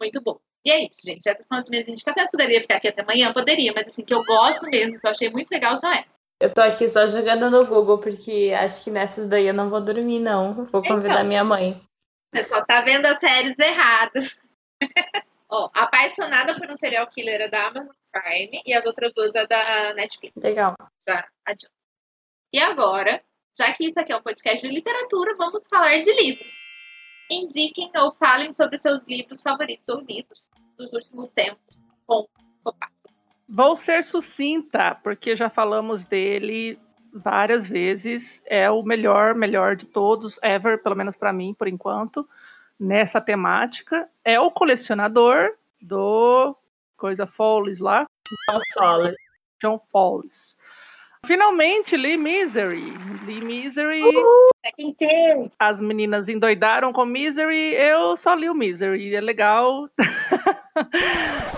Speaker 2: Muito bom. E é isso, gente. Essas são as minhas indicações. Poderia ficar aqui até amanhã? Poderia, mas assim, que eu gosto mesmo, que eu achei muito legal, são essas.
Speaker 3: Eu tô aqui só jogando no Google, porque acho que nessas daí eu não vou dormir, não. Vou convidar
Speaker 2: Então.
Speaker 3: minha mãe.
Speaker 2: Você só tá vendo as séries erradas. Ó, Apaixonada por um Serial Killer é da Amazon Prime e as outras duas é da Netflix.
Speaker 3: Legal.
Speaker 2: Já adianto. E agora, já que isso aqui é um podcast de literatura, vamos falar de livros. Indiquem ou falem sobre seus livros favoritos ou lidos dos últimos tempos com.
Speaker 1: Vou ser sucinta, porque já falamos dele várias vezes. É o melhor, melhor de todos, ever, pelo menos para mim, por enquanto, nessa temática. É o colecionador do Coisa Fowles lá,
Speaker 3: Não fala.
Speaker 1: John Fowles. Finalmente, li Misery. Li Misery.
Speaker 2: É tem.
Speaker 1: As meninas endoidaram com Misery. Eu só li o Misery. É legal.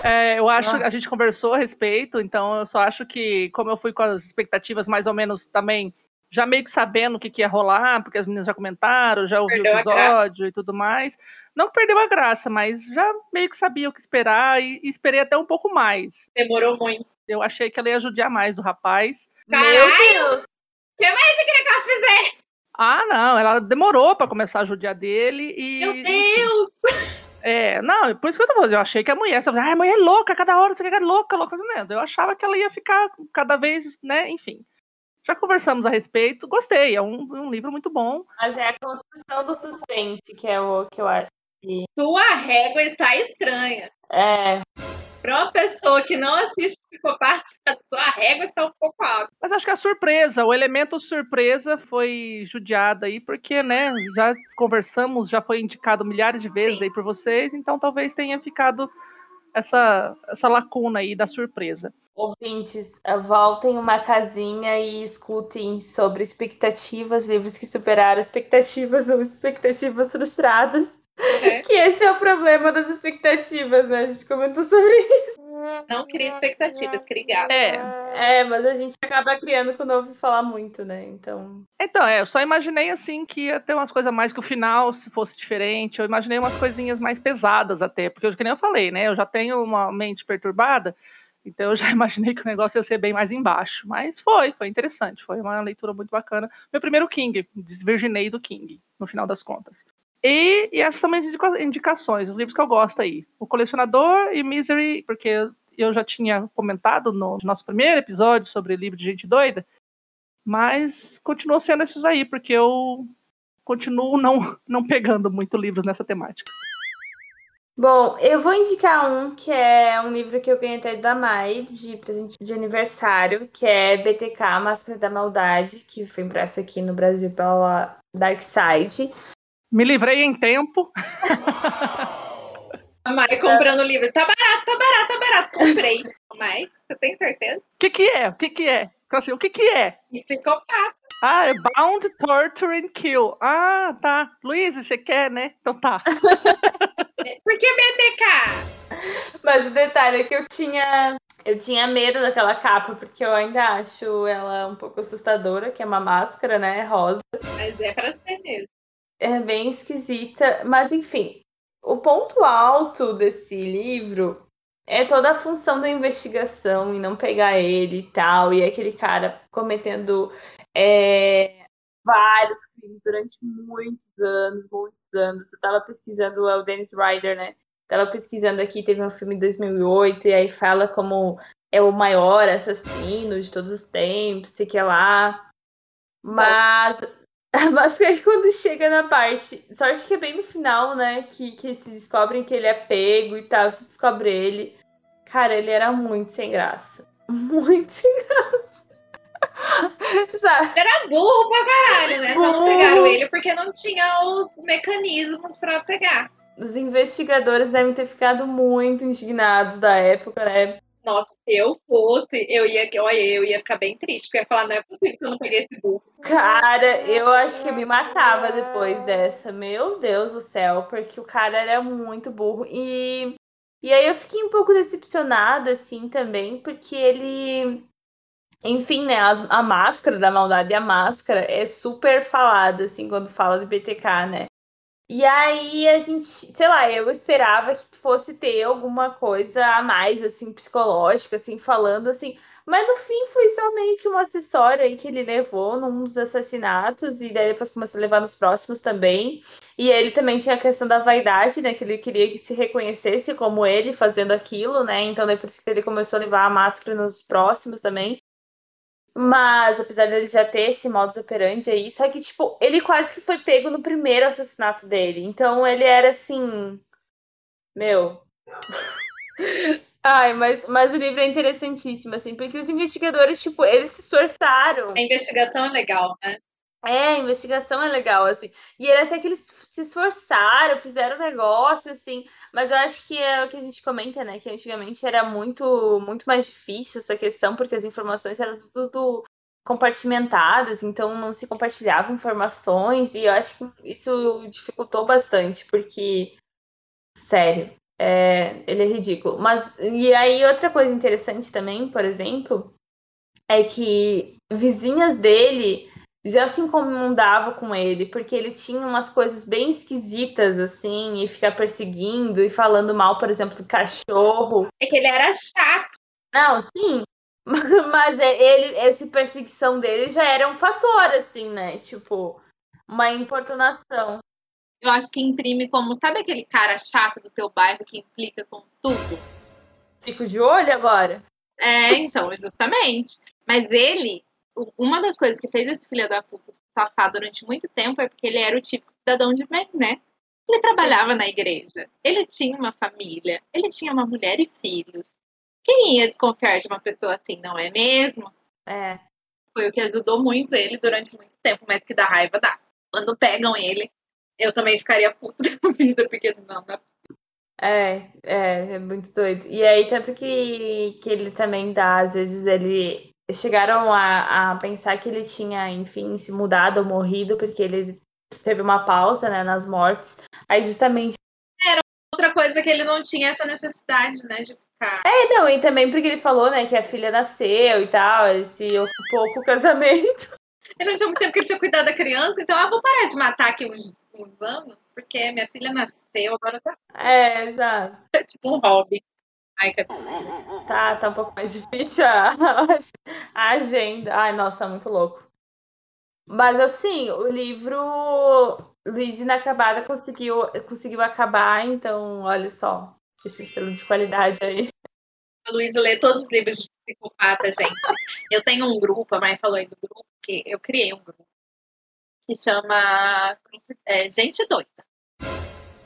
Speaker 1: É, eu acho, a gente conversou a respeito, então eu só acho que, como eu fui com as expectativas mais ou menos também, já meio que sabendo o que, que ia rolar, porque as meninas já comentaram, já ouviu o episódio e tudo mais. Não que perdeu a graça, mas já meio que sabia o que esperar e, e esperei até um pouco mais.
Speaker 2: Demorou muito.
Speaker 1: Eu achei que ela ia judiar mais do rapaz.
Speaker 3: Meu
Speaker 2: Caralho!
Speaker 3: Deus!
Speaker 2: O que mais você queria que ela fizesse?
Speaker 1: Ah, não, ela demorou pra começar a judiar dele e.
Speaker 2: Meu Deus!
Speaker 1: É, não, por isso que eu tô falando, eu achei que a mulher, sabe, ah, a mulher é louca, cada hora você quer louca, louca, mesmo. Eu achava que ela ia ficar cada vez, né, enfim. Já conversamos a respeito, gostei, é um, um livro muito bom.
Speaker 3: Mas é a construção do suspense que é o que eu acho.
Speaker 2: Sua régua está estranha.
Speaker 3: É,
Speaker 2: Para uma pessoa que não assiste psicopata, a sua régua está um pouco alta.
Speaker 1: Mas acho que a surpresa, o elemento surpresa foi judiado aí, porque, né, já conversamos, já foi indicado milhares de vezes aí por vocês, então talvez tenha ficado essa, essa lacuna aí da surpresa.
Speaker 3: ouvintes, eh, voltem uma casinha e escutem sobre expectativas, livros que superaram expectativas ou expectativas frustradas.
Speaker 2: É.
Speaker 3: Que esse é o problema das expectativas, né? A gente comentou sobre isso.
Speaker 2: Não cria expectativas, crie gato.
Speaker 1: É,
Speaker 3: É, mas a gente acaba criando quando ouve falar muito, né? Então.
Speaker 1: Então, é, eu só imaginei assim que ia ter umas coisas mais que o final, se fosse diferente. Eu imaginei umas coisinhas mais pesadas até, porque, que nem eu falei, né? Eu já tenho uma mente perturbada, então eu já imaginei que o negócio ia ser bem mais embaixo. Mas foi, foi interessante, foi uma leitura muito bacana. Meu primeiro King, desvirginei do King, no final das contas. E, e essas são minhas indica- indicações, os livros que eu gosto aí. O Colecionador e Misery, porque eu já tinha comentado no nosso primeiro episódio sobre livro de gente doida, mas continuou sendo esses aí, porque eu continuo não, não pegando muito livros nessa temática.
Speaker 3: Bom, eu vou indicar um que é um livro que eu ganhei até da Mai de presente de aniversário, que é BTK, Máscara da Maldade, que foi impresso aqui no Brasil pela Dark Side.
Speaker 1: Me livrei em tempo.
Speaker 2: A Mai comprando o livro. Tá barato, tá barato, tá barato. Comprei. Mai, você tem certeza?
Speaker 1: O que, que é? O que, que é? Assim, o que, que é?
Speaker 2: Psicopata.
Speaker 1: Ah, é Bound, Torture and Kill. Ah, tá. Luiz, você quer, né? Então tá.
Speaker 2: Por que BTK?
Speaker 3: Mas o detalhe é que eu tinha. Eu tinha medo daquela capa, porque eu ainda acho ela um pouco assustadora, que é uma máscara, né? Rosa.
Speaker 2: Mas é pra ser mesmo.
Speaker 3: É bem esquisita. Mas, enfim, o ponto alto desse livro é toda a função da investigação e não pegar ele e tal. E aquele cara cometendo é, vários crimes durante muitos anos, muitos anos. Eu tava pesquisando é o Dennis Ryder, né? Tava pesquisando aqui, teve um filme em 2008, e aí fala como é o maior assassino de todos os tempos, sei que é lá. Mas, mas aí quando chega na parte. Sorte que é bem no final, né? Que, que se descobrem que ele é pego e tal, se descobre ele. Cara, ele era muito sem graça. Muito sem graça. Sabe?
Speaker 2: Ele era burro pra caralho, né? Só não pegaram ele porque não tinha os mecanismos pra pegar.
Speaker 3: Os investigadores devem ter ficado muito indignados da época, né?
Speaker 2: Nossa, se eu fosse, eu ia, olha, eu ia ficar bem triste, porque eu ia falar, não é possível que eu não peguei esse burro.
Speaker 3: Cara, eu acho que eu me matava depois dessa. Meu Deus do céu, porque o cara era muito burro. E, e aí eu fiquei um pouco decepcionada, assim, também, porque ele. Enfim, né, a, a máscara da maldade a máscara é super falada, assim, quando fala de BTK, né? E aí a gente, sei lá, eu esperava que fosse ter alguma coisa a mais, assim, psicológica, assim, falando assim. Mas no fim foi só meio que um acessório aí que ele levou num dos assassinatos, e daí depois começou a levar nos próximos também. E ele também tinha a questão da vaidade, né? Que ele queria que se reconhecesse como ele fazendo aquilo, né? Então depois que ele começou a levar a máscara nos próximos também. Mas, apesar dele já ter esse modus operandi aí, só que, tipo, ele quase que foi pego no primeiro assassinato dele. Então ele era assim. Meu. Ai, mas, mas o livro é interessantíssimo, assim, porque os investigadores, tipo, eles se esforçaram.
Speaker 2: A investigação é legal, né?
Speaker 3: É, a investigação é legal, assim. E ele até que eles se esforçaram, fizeram negócio, assim. Mas eu acho que é o que a gente comenta, né? Que antigamente era muito, muito mais difícil essa questão, porque as informações eram tudo compartimentadas, então não se compartilhavam informações, e eu acho que isso dificultou bastante, porque, sério, é, ele é ridículo. Mas, e aí outra coisa interessante também, por exemplo, é que vizinhas dele já se incomodava com ele, porque ele tinha umas coisas bem esquisitas, assim, e ficar perseguindo e falando mal, por exemplo, do cachorro.
Speaker 2: É que ele era chato.
Speaker 3: Não, sim. Mas é, ele, essa perseguição dele já era um fator, assim, né? Tipo, uma importunação.
Speaker 2: Eu acho que imprime como, sabe aquele cara chato do teu bairro que implica com tudo?
Speaker 3: Fico de olho agora.
Speaker 2: É, então, justamente. Mas ele uma das coisas que fez esse filho da puta safar durante muito tempo é porque ele era o típico cidadão de bem, né? Ele trabalhava Sim. na igreja, ele tinha uma família, ele tinha uma mulher e filhos. Quem ia desconfiar de uma pessoa assim, não é mesmo?
Speaker 3: É.
Speaker 2: Foi o que ajudou muito ele durante muito tempo, mas que dá raiva dá. Quando pegam ele, eu também ficaria puta da vida, porque não, não é
Speaker 3: é, é, é muito doido. E aí, tanto que, que ele também dá, às vezes, ele chegaram a, a pensar que ele tinha, enfim, se mudado ou morrido, porque ele teve uma pausa, né, nas mortes. Aí justamente.
Speaker 2: Era outra coisa que ele não tinha essa necessidade, né, de ficar.
Speaker 3: É, não, e também porque ele falou, né, que a filha nasceu e tal, ele se ocupou com o casamento.
Speaker 2: Ele não tinha muito tempo que ele tinha cuidado da criança, então eu ah, vou parar de matar aqui uns, uns anos, porque minha filha nasceu, agora tá.
Speaker 3: É, exato.
Speaker 2: É tipo um hobby. Ai,
Speaker 3: Tá, tá um pouco mais difícil a, a agenda. Ai, nossa, muito louco. Mas assim, o livro Luiz Inacabada conseguiu, conseguiu acabar, então olha só, esse selo de qualidade aí.
Speaker 2: A Luiz lê todos os livros de psicopata, gente. Eu tenho um grupo, a mãe falou aí do grupo, que eu criei um grupo que chama é, Gente Doida.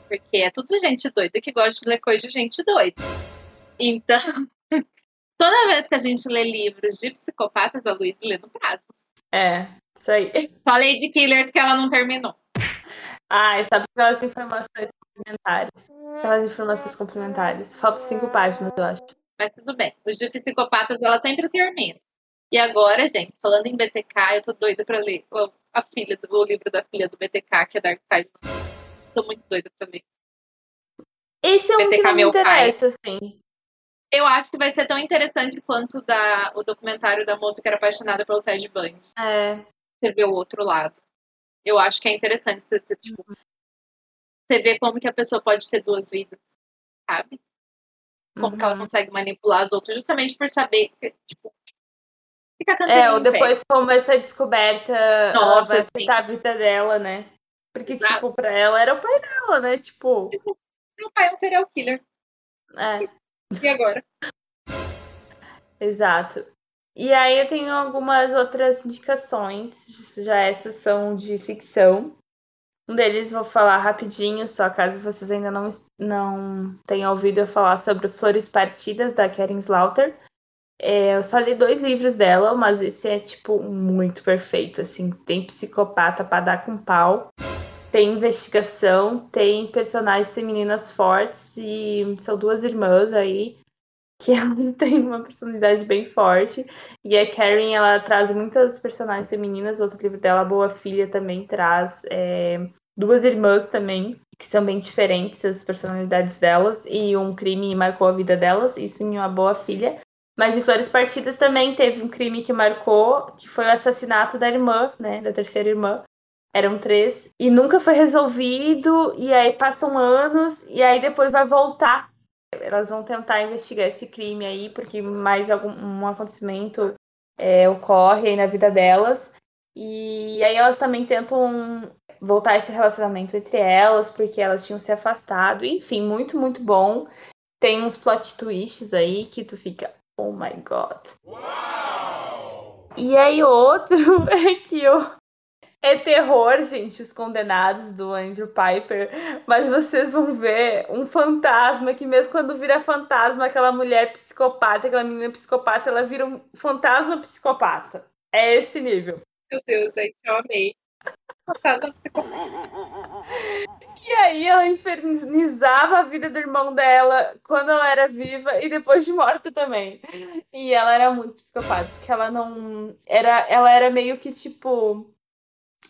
Speaker 2: Porque é tudo gente doida que gosta de ler coisa de gente doida. Então, toda vez que a gente lê livros de psicopatas, a Luísa lê no prazo.
Speaker 3: É, isso aí.
Speaker 2: Falei de Killer que ela não terminou.
Speaker 3: Ah, sabe aquelas informações complementares. Aquelas informações complementares. Faltam cinco páginas, eu acho.
Speaker 2: Mas tudo bem. Os de psicopatas, ela sempre termina. E agora, gente, falando em BTK, eu tô doida pra ler a filha do, o livro da filha do BTK, que é Dark Side. Tô muito doida pra ler.
Speaker 3: Esse é um BTK, que não me interessa, pai. assim.
Speaker 2: Eu acho que vai ser tão interessante quanto da, o documentário da moça que era apaixonada pelo Ted Bundy.
Speaker 3: É.
Speaker 2: Você vê o outro lado. Eu acho que é interessante você, tipo, você ver como que a pessoa pode ter duas vidas, sabe? Como que ela
Speaker 3: Uhum.
Speaker 2: consegue manipular as outras, justamente por saber, tipo, fica cantando
Speaker 3: É, ou
Speaker 2: pé.
Speaker 3: depois como essa descoberta
Speaker 2: Nossa,
Speaker 3: vai afetar a vida dela, né? Porque,
Speaker 2: Exato.
Speaker 3: tipo, pra ela era o pai dela, né? Tipo,
Speaker 2: Meu pai é um serial killer.
Speaker 3: é,
Speaker 2: E agora?
Speaker 3: exato. E aí eu tenho algumas outras indicações, já essas são de ficção. Um deles vou falar rapidinho, só caso vocês ainda não, não tenham ouvido eu falar sobre Flores Partidas, da Karen Slaughter. É, eu só li dois livros dela, mas esse é, tipo, muito perfeito, assim. Tem psicopata pra dar com pau, tem investigação, tem personagens femininas fortes e são duas irmãs aí que têm uma personalidade bem forte. E a Karen, ela traz muitas personagens femininas. Outro livro dela, Boa Filha, também traz é, duas irmãs também, que são bem diferentes as personalidades delas. E um crime marcou a vida delas, isso em Uma Boa Filha. Mas em Flores Partidas também teve um crime que marcou, que foi o assassinato da irmã, né, da terceira irmã. Eram três, e nunca foi resolvido, e aí passam anos, e aí depois vai voltar. Elas vão tentar investigar esse crime aí, porque mais algum um acontecimento é, ocorre aí na vida delas. E aí elas também tentam voltar esse relacionamento entre elas, porque elas tinham se afastado. Enfim, muito, muito bom. Tem uns plot twists aí que tu fica, oh my god. E aí outro é que eu é terror, gente, os condenados do Andrew Piper, mas vocês vão ver um fantasma que mesmo quando vira fantasma, aquela mulher psicopata, aquela menina psicopata, ela vira um fantasma psicopata. É esse nível.
Speaker 2: Meu Deus, gente, eu amei. Fantasma psicopata.
Speaker 3: E aí ela infernizava a vida do irmão dela quando ela era viva e depois de morta também. E ela era muito psicopata, porque ela não era, ela era meio que tipo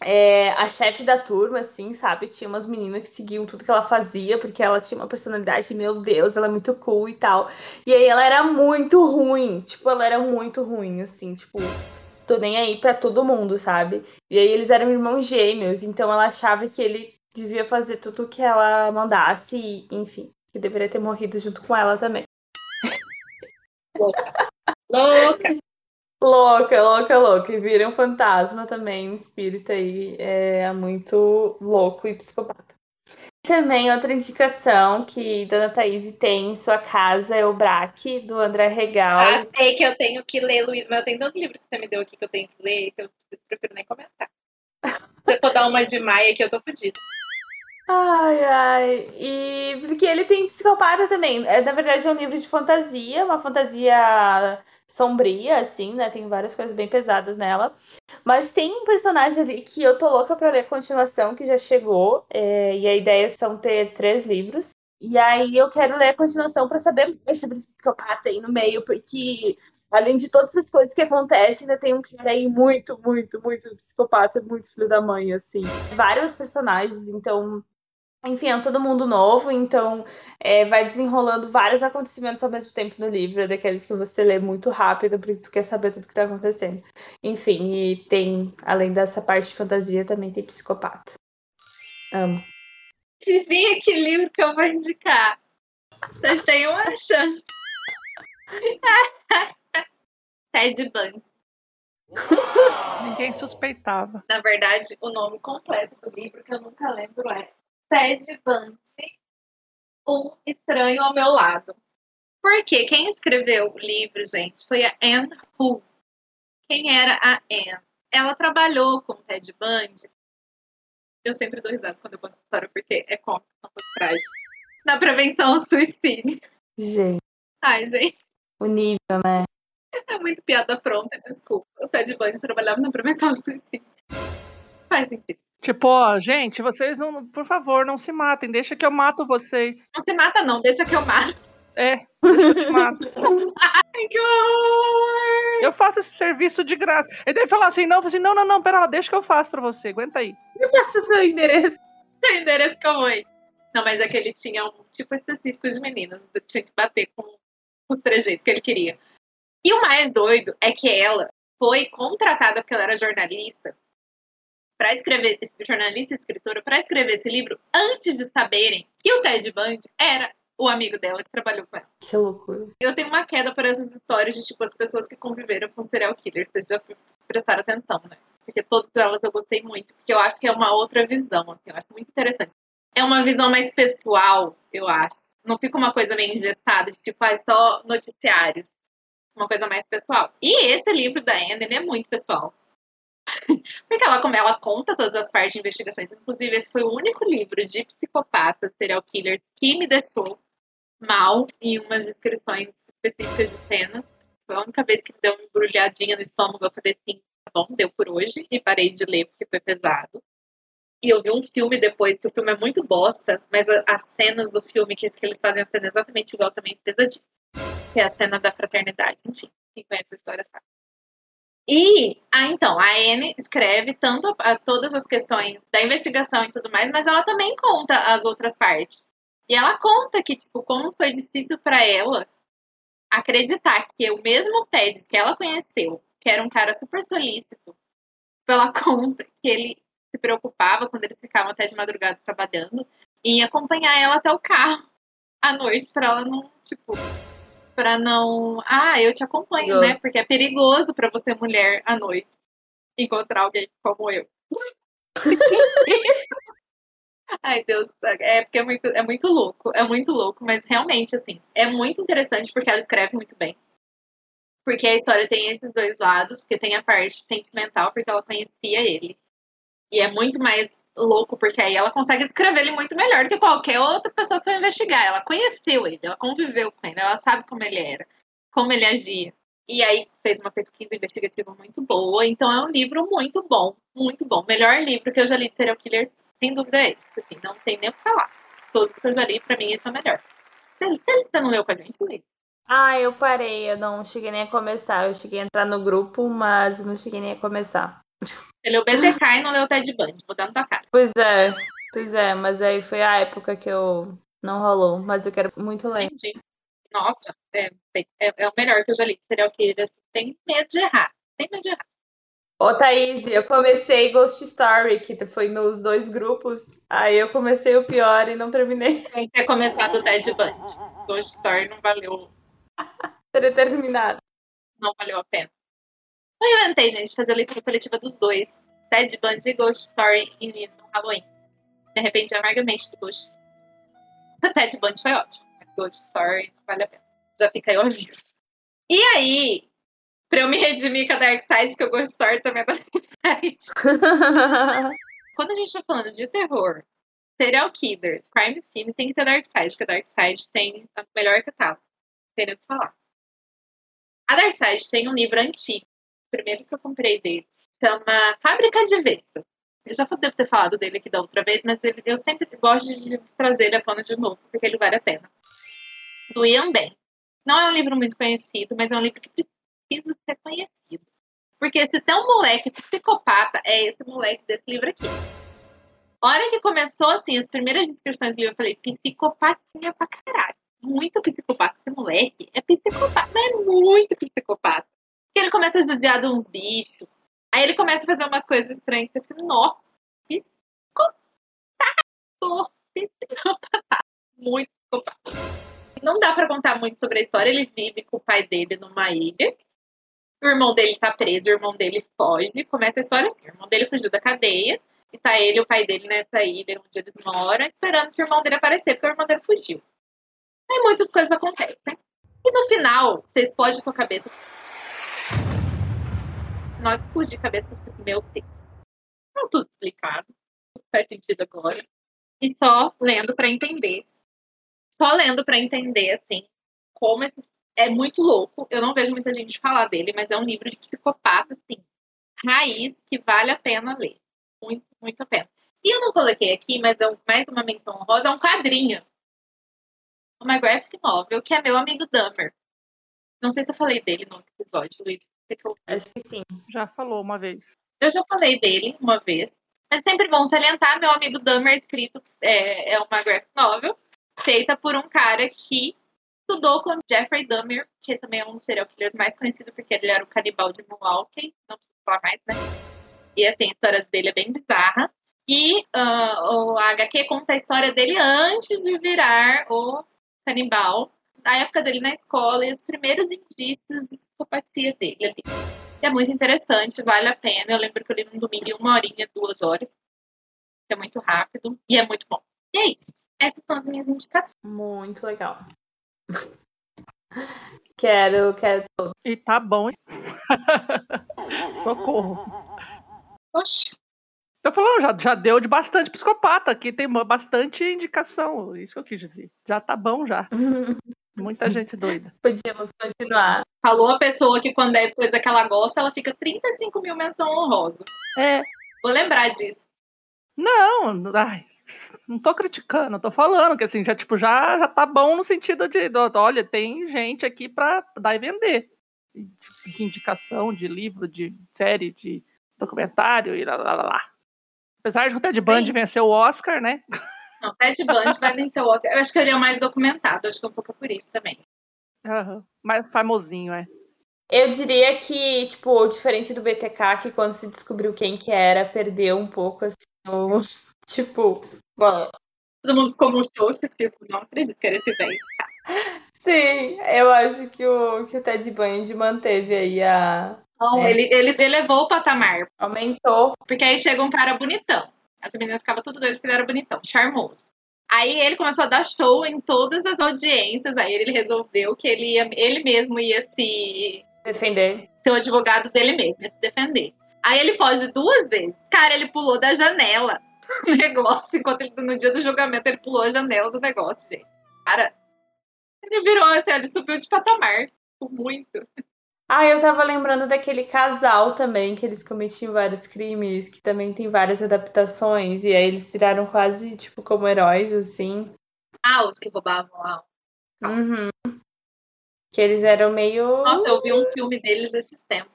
Speaker 3: é, a chefe da turma, assim, sabe? Tinha umas meninas que seguiam tudo que ela fazia, porque ela tinha uma personalidade, meu Deus, ela é muito cool e tal. E aí ela era muito ruim, tipo, ela era muito ruim, assim, tipo, tô nem aí pra todo mundo, sabe? E aí eles eram irmãos gêmeos, então ela achava que ele devia fazer tudo que ela mandasse, e, enfim, que deveria ter morrido junto com ela também.
Speaker 2: Louca. Louca.
Speaker 3: Louca, louca, louca. E vira um fantasma também, um espírito aí é muito louco e psicopata. Também outra indicação que Dona Thaís tem em sua casa é o Braque, do André Regal.
Speaker 2: Ah, sei que eu tenho que ler, Luiz, mas eu tenho tanto livro que você me deu aqui que eu tenho que ler, que eu prefiro nem comentar. Se você for dar uma de Maia aqui, eu tô fodida.
Speaker 3: Ai, ai. E porque ele tem psicopata também. É, na verdade, é um livro de fantasia, uma fantasia sombria, assim, né? Tem várias coisas bem pesadas nela. Mas tem um personagem ali que eu tô louca pra ler a continuação, que já chegou. é, e a ideia são ter três livros. E aí eu quero ler a continuação pra saber mais sobre esse psicopata aí no meio, porque além de todas as coisas que acontecem, ainda tem um cara aí muito, muito, muito psicopata, muito filho da mãe, assim. Vários personagens, então enfim, é todo mundo novo, então é, vai desenrolando vários acontecimentos ao mesmo tempo no livro, é daqueles que você lê muito rápido, porque tu quer saber tudo que tá acontecendo. Enfim, e tem, além dessa parte de fantasia, também tem psicopata. Amo.
Speaker 2: Adivinha que livro que eu vou indicar? Vocês têm uma chance. Ted Bundy.
Speaker 1: Ninguém suspeitava.
Speaker 2: Na verdade, o nome completo do livro, que eu nunca lembro, é Ted Bundy, Um Estranho ao Meu Lado. Porque quem escreveu o livro, gente, foi a Anne Hu. Quem era a Anne? Ela trabalhou com o Ted Bundy. Eu sempre dou risada quando eu conto essa história, porque é cômico, não trágico. Na prevenção ao suicídio.
Speaker 3: Gente,
Speaker 2: Ai, gente,
Speaker 3: o nível, né?
Speaker 2: é muito piada pronta, desculpa. O Ted Bundy trabalhava na prevenção ao suicídio. Faz sentido.
Speaker 1: Tipo, ó, gente, vocês não, por favor, não se matem, deixa que eu mato vocês.
Speaker 2: Não se mata, não, deixa que eu mato.
Speaker 1: É, deixa eu te mato.
Speaker 2: Ai, que horror!
Speaker 1: Eu faço esse serviço de graça. Ele deve falar assim, não, eu assim, não, não, não, pera lá, deixa que eu faço pra você, aguenta aí.
Speaker 3: Me passa o seu endereço.
Speaker 2: Tem endereço que eu vou. Não, mas é que ele tinha um tipo específico de meninas. Eu tinha que bater com os trejeitos que ele queria. E o mais doido é que ela foi contratada porque ela era jornalista para escrever, jornalista e escritora, para escrever esse livro antes de saberem que o Ted Bundy era o amigo dela que trabalhou com ela.
Speaker 3: Que loucura.
Speaker 2: Eu tenho uma queda por essas histórias de tipo as pessoas que conviveram com serial killers. Vocês já prestaram atenção, né? Porque todas elas eu gostei muito, porque eu acho que é uma outra visão, assim, eu acho muito interessante. É uma visão mais pessoal, eu acho. Não fica uma coisa meio engessada, de tipo, ah, só noticiários. Uma coisa mais pessoal. E esse livro da Anne, é muito pessoal. Porque ela, como ela conta todas as partes de investigações. Inclusive, esse foi o único livro de psicopatas, serial killers, que me deixou mal em umas descrições específicas de cenas. Foi a única vez que deu uma embrulhadinha no estômago. Eu falei assim, tá bom, deu por hoje. E parei de ler porque foi pesado. E eu vi um filme depois, que o filme é muito bosta, mas as cenas do filme que, eles fazem a cena exatamente igual também pesadíssima. Que é a cena da fraternidade. Enfim, quem conhece a história sabe. E, ah, então, a Anne escreve tanto a, a, todas as questões da investigação e tudo mais, mas ela também conta as outras partes. E ela conta que, tipo, como foi difícil para ela acreditar que o mesmo Ted que ela conheceu, que era um cara super solícito, pela conta que ele se preocupava quando eles ficavam até de madrugada trabalhando, em acompanhar ela até o carro à noite para ela não, tipo, para não. Ah, eu te acompanho, né? Porque é perigoso para você, mulher, à noite, encontrar alguém como eu. Ai, Deus, é porque é muito, é muito louco, é muito louco, mas realmente, assim, é muito interessante porque ela escreve muito bem. Porque a história tem esses dois lados, porque tem a parte sentimental, porque ela conhecia ele. E é muito mais louco, porque aí ela consegue escrever ele muito melhor do que qualquer outra pessoa que foi investigar. Ela conheceu ele, ela conviveu com ele, ela sabe como ele era, como ele agia. E aí fez uma pesquisa investigativa muito boa. Então é um livro muito bom, muito bom. Melhor livro que eu já li de serial killers, sem dúvida é esse. Assim, não tem nem o que falar. Todos que eu já li, pra mim, esse é o melhor. Você, você não leu com a gente, Luiz?
Speaker 3: Ah, eu parei, eu não cheguei nem a começar. Eu cheguei a entrar no grupo, mas não cheguei nem a começar.
Speaker 2: Você leu BTK e não leu Ted Bundy, vou dar na tua cara.
Speaker 3: Pois é, pois é, mas aí foi a época que eu não rolou, mas eu quero muito ler.
Speaker 2: Entendi. Nossa, é, é, é o melhor que eu já li. Serial Killer, assim, tem medo de errar. Tem medo de errar.
Speaker 3: Ô, Thaís, eu comecei Ghost Story, que foi nos dois grupos. Aí eu comecei o pior e não terminei.
Speaker 2: Tem que ter começado o Ted Bundy. Ghost Story não valeu.
Speaker 3: Teria terminado.
Speaker 2: Não valeu a pena. Eu inventei, gente, fazer a leitura coletiva dos dois. Ted Bundy e Ghost Story em no Halloween. De repente, amargamente do Ghost A Ted Bundy foi ótimo. Ghost Story não vale a pena. Já fica aí o aviso. E aí, pra eu me redimir com a Dark Side, que o Ghost Story também é da Dark Side. Quando a gente tá falando de terror, serial killers, crime scene, tem que ter Dark Side, porque a Dark Side tem a melhor catálogo. Tem o que falar. A Dark Side tem um livro antigo primeiros que eu comprei dele. Chama Fábrica de Vespa. Eu já devo ter falado dele aqui da outra vez, mas ele, eu sempre gosto de trazer ele à tona de novo, porque ele vale a pena. Do Ian Ben. Não é um livro muito conhecido, mas é um livro que precisa ser conhecido. Porque se tem um moleque psicopata, é esse moleque desse livro aqui. A hora que começou, assim, as primeiras descrições do livro, eu falei, psicopatinha pra caralho. Muito psicopata. Esse moleque é psicopata, mas é muito psicopata ele começa a judiar de uns bichos. Aí ele começa a fazer umas coisas estranhas. Você fica, nossa! Psicopata! Muito psicopata. Não dá para contar muito sobre a história. Ele vive com o pai dele numa ilha. O irmão dele tá preso, o irmão dele foge. Começa a história assim. O irmão dele fugiu da cadeia. E tá ele e o pai dele nessa ilha onde eles moram, esperando que o irmão dele aparecer, porque o irmão dele fugiu. Aí muitas coisas acontecem. E no final, você explode sua cabeça final explodir a cabeça do meu Deus. Não tudo explicado. Faz sentido agora. E só lendo para entender. Só lendo para entender, assim, como esse... é muito louco. Eu não vejo muita gente falar dele, mas é um livro de psicopata, assim, raiz, que vale a pena ler. Muito, muito a pena. E eu não coloquei aqui, mas é mais uma menção rosa, é um quadrinho. Uma graphic novel, que é meu amigo Dummer. Não sei se eu falei dele no episódio, Luiz.
Speaker 3: Acho que sim.
Speaker 1: Já falou uma vez.
Speaker 2: Eu já falei dele uma vez. Mas sempre vão salientar, meu amigo Dummer escrito é, é uma graphic novel feita por um cara que estudou com Jeffrey Dahmer, que também é um dos serial killers mais conhecido porque ele era o canibal de Milwaukee, não preciso falar mais, né? E assim, a história dele é bem bizarra. E uh, o HQ conta a história dele antes de virar o canibal, a época dele na escola e os primeiros indícios de psicopatia dele ali. É muito interessante, vale a pena. Eu lembro que eu li num domingo em uma horinha, duas horas. É muito rápido e é muito bom. E é isso. Essas são as minhas indicações.
Speaker 3: Muito legal. quero, quero.
Speaker 1: E tá bom. hein? Socorro.
Speaker 2: Oxe,
Speaker 1: Tô falando, já, já deu de bastante psicopata. Aqui tem bastante indicação. Isso que eu quis dizer. Já tá bom já. Muita gente doida.
Speaker 3: Podíamos continuar.
Speaker 2: Falou a pessoa que quando é coisa que ela gosta, ela fica 35 mil menção honrosa.
Speaker 1: É.
Speaker 2: Vou lembrar disso.
Speaker 1: Não, ai, não tô criticando, tô falando que assim, já, tipo, já, já tá bom no sentido de, olha, tem gente aqui pra dar e vender. De, de indicação, de livro, de série, de documentário e lá, lá, lá, lá. Apesar de o Ted Bundy vencer o Oscar, né?
Speaker 2: Não, Ted Bundy vai vencer o Oscar. Eu acho que ele é o mais documentado. Acho que é um pouco por isso também.
Speaker 1: Aham. Mais famosinho, é.
Speaker 3: Eu diria que, tipo, diferente do BTK, que quando se descobriu quem que era, perdeu um pouco, assim, o... Tipo, bom,
Speaker 2: Todo mundo ficou murchoso, tipo, não acredito que era esse velho.
Speaker 3: sim, eu acho que o, que o Ted Bundy manteve aí a...
Speaker 2: Não,
Speaker 3: É.
Speaker 2: ele, ele elevou o patamar.
Speaker 3: Aumentou.
Speaker 2: Porque aí chega um cara bonitão. Essa menina ficava tudo doido porque ele era bonitão, charmoso. Aí ele começou a dar show em todas as audiências. Aí ele resolveu que ele, ia, ele mesmo ia se
Speaker 3: Defender.
Speaker 2: ser o advogado dele mesmo, ia se defender. Aí ele foge duas vezes. Cara, ele pulou da janela do negócio, enquanto ele, no dia do julgamento, ele pulou a janela do negócio, gente. Cara, ele virou assim, ele subiu de patamar. tipo, Muito.
Speaker 3: Ah, eu tava lembrando daquele casal também, que eles cometiam vários crimes, que também tem várias adaptações, e aí eles tiraram quase, tipo, como heróis, assim.
Speaker 2: Ah, os que roubavam lá.
Speaker 3: Uhum. Que eles eram meio.
Speaker 2: Nossa, eu vi um filme deles esses tempos.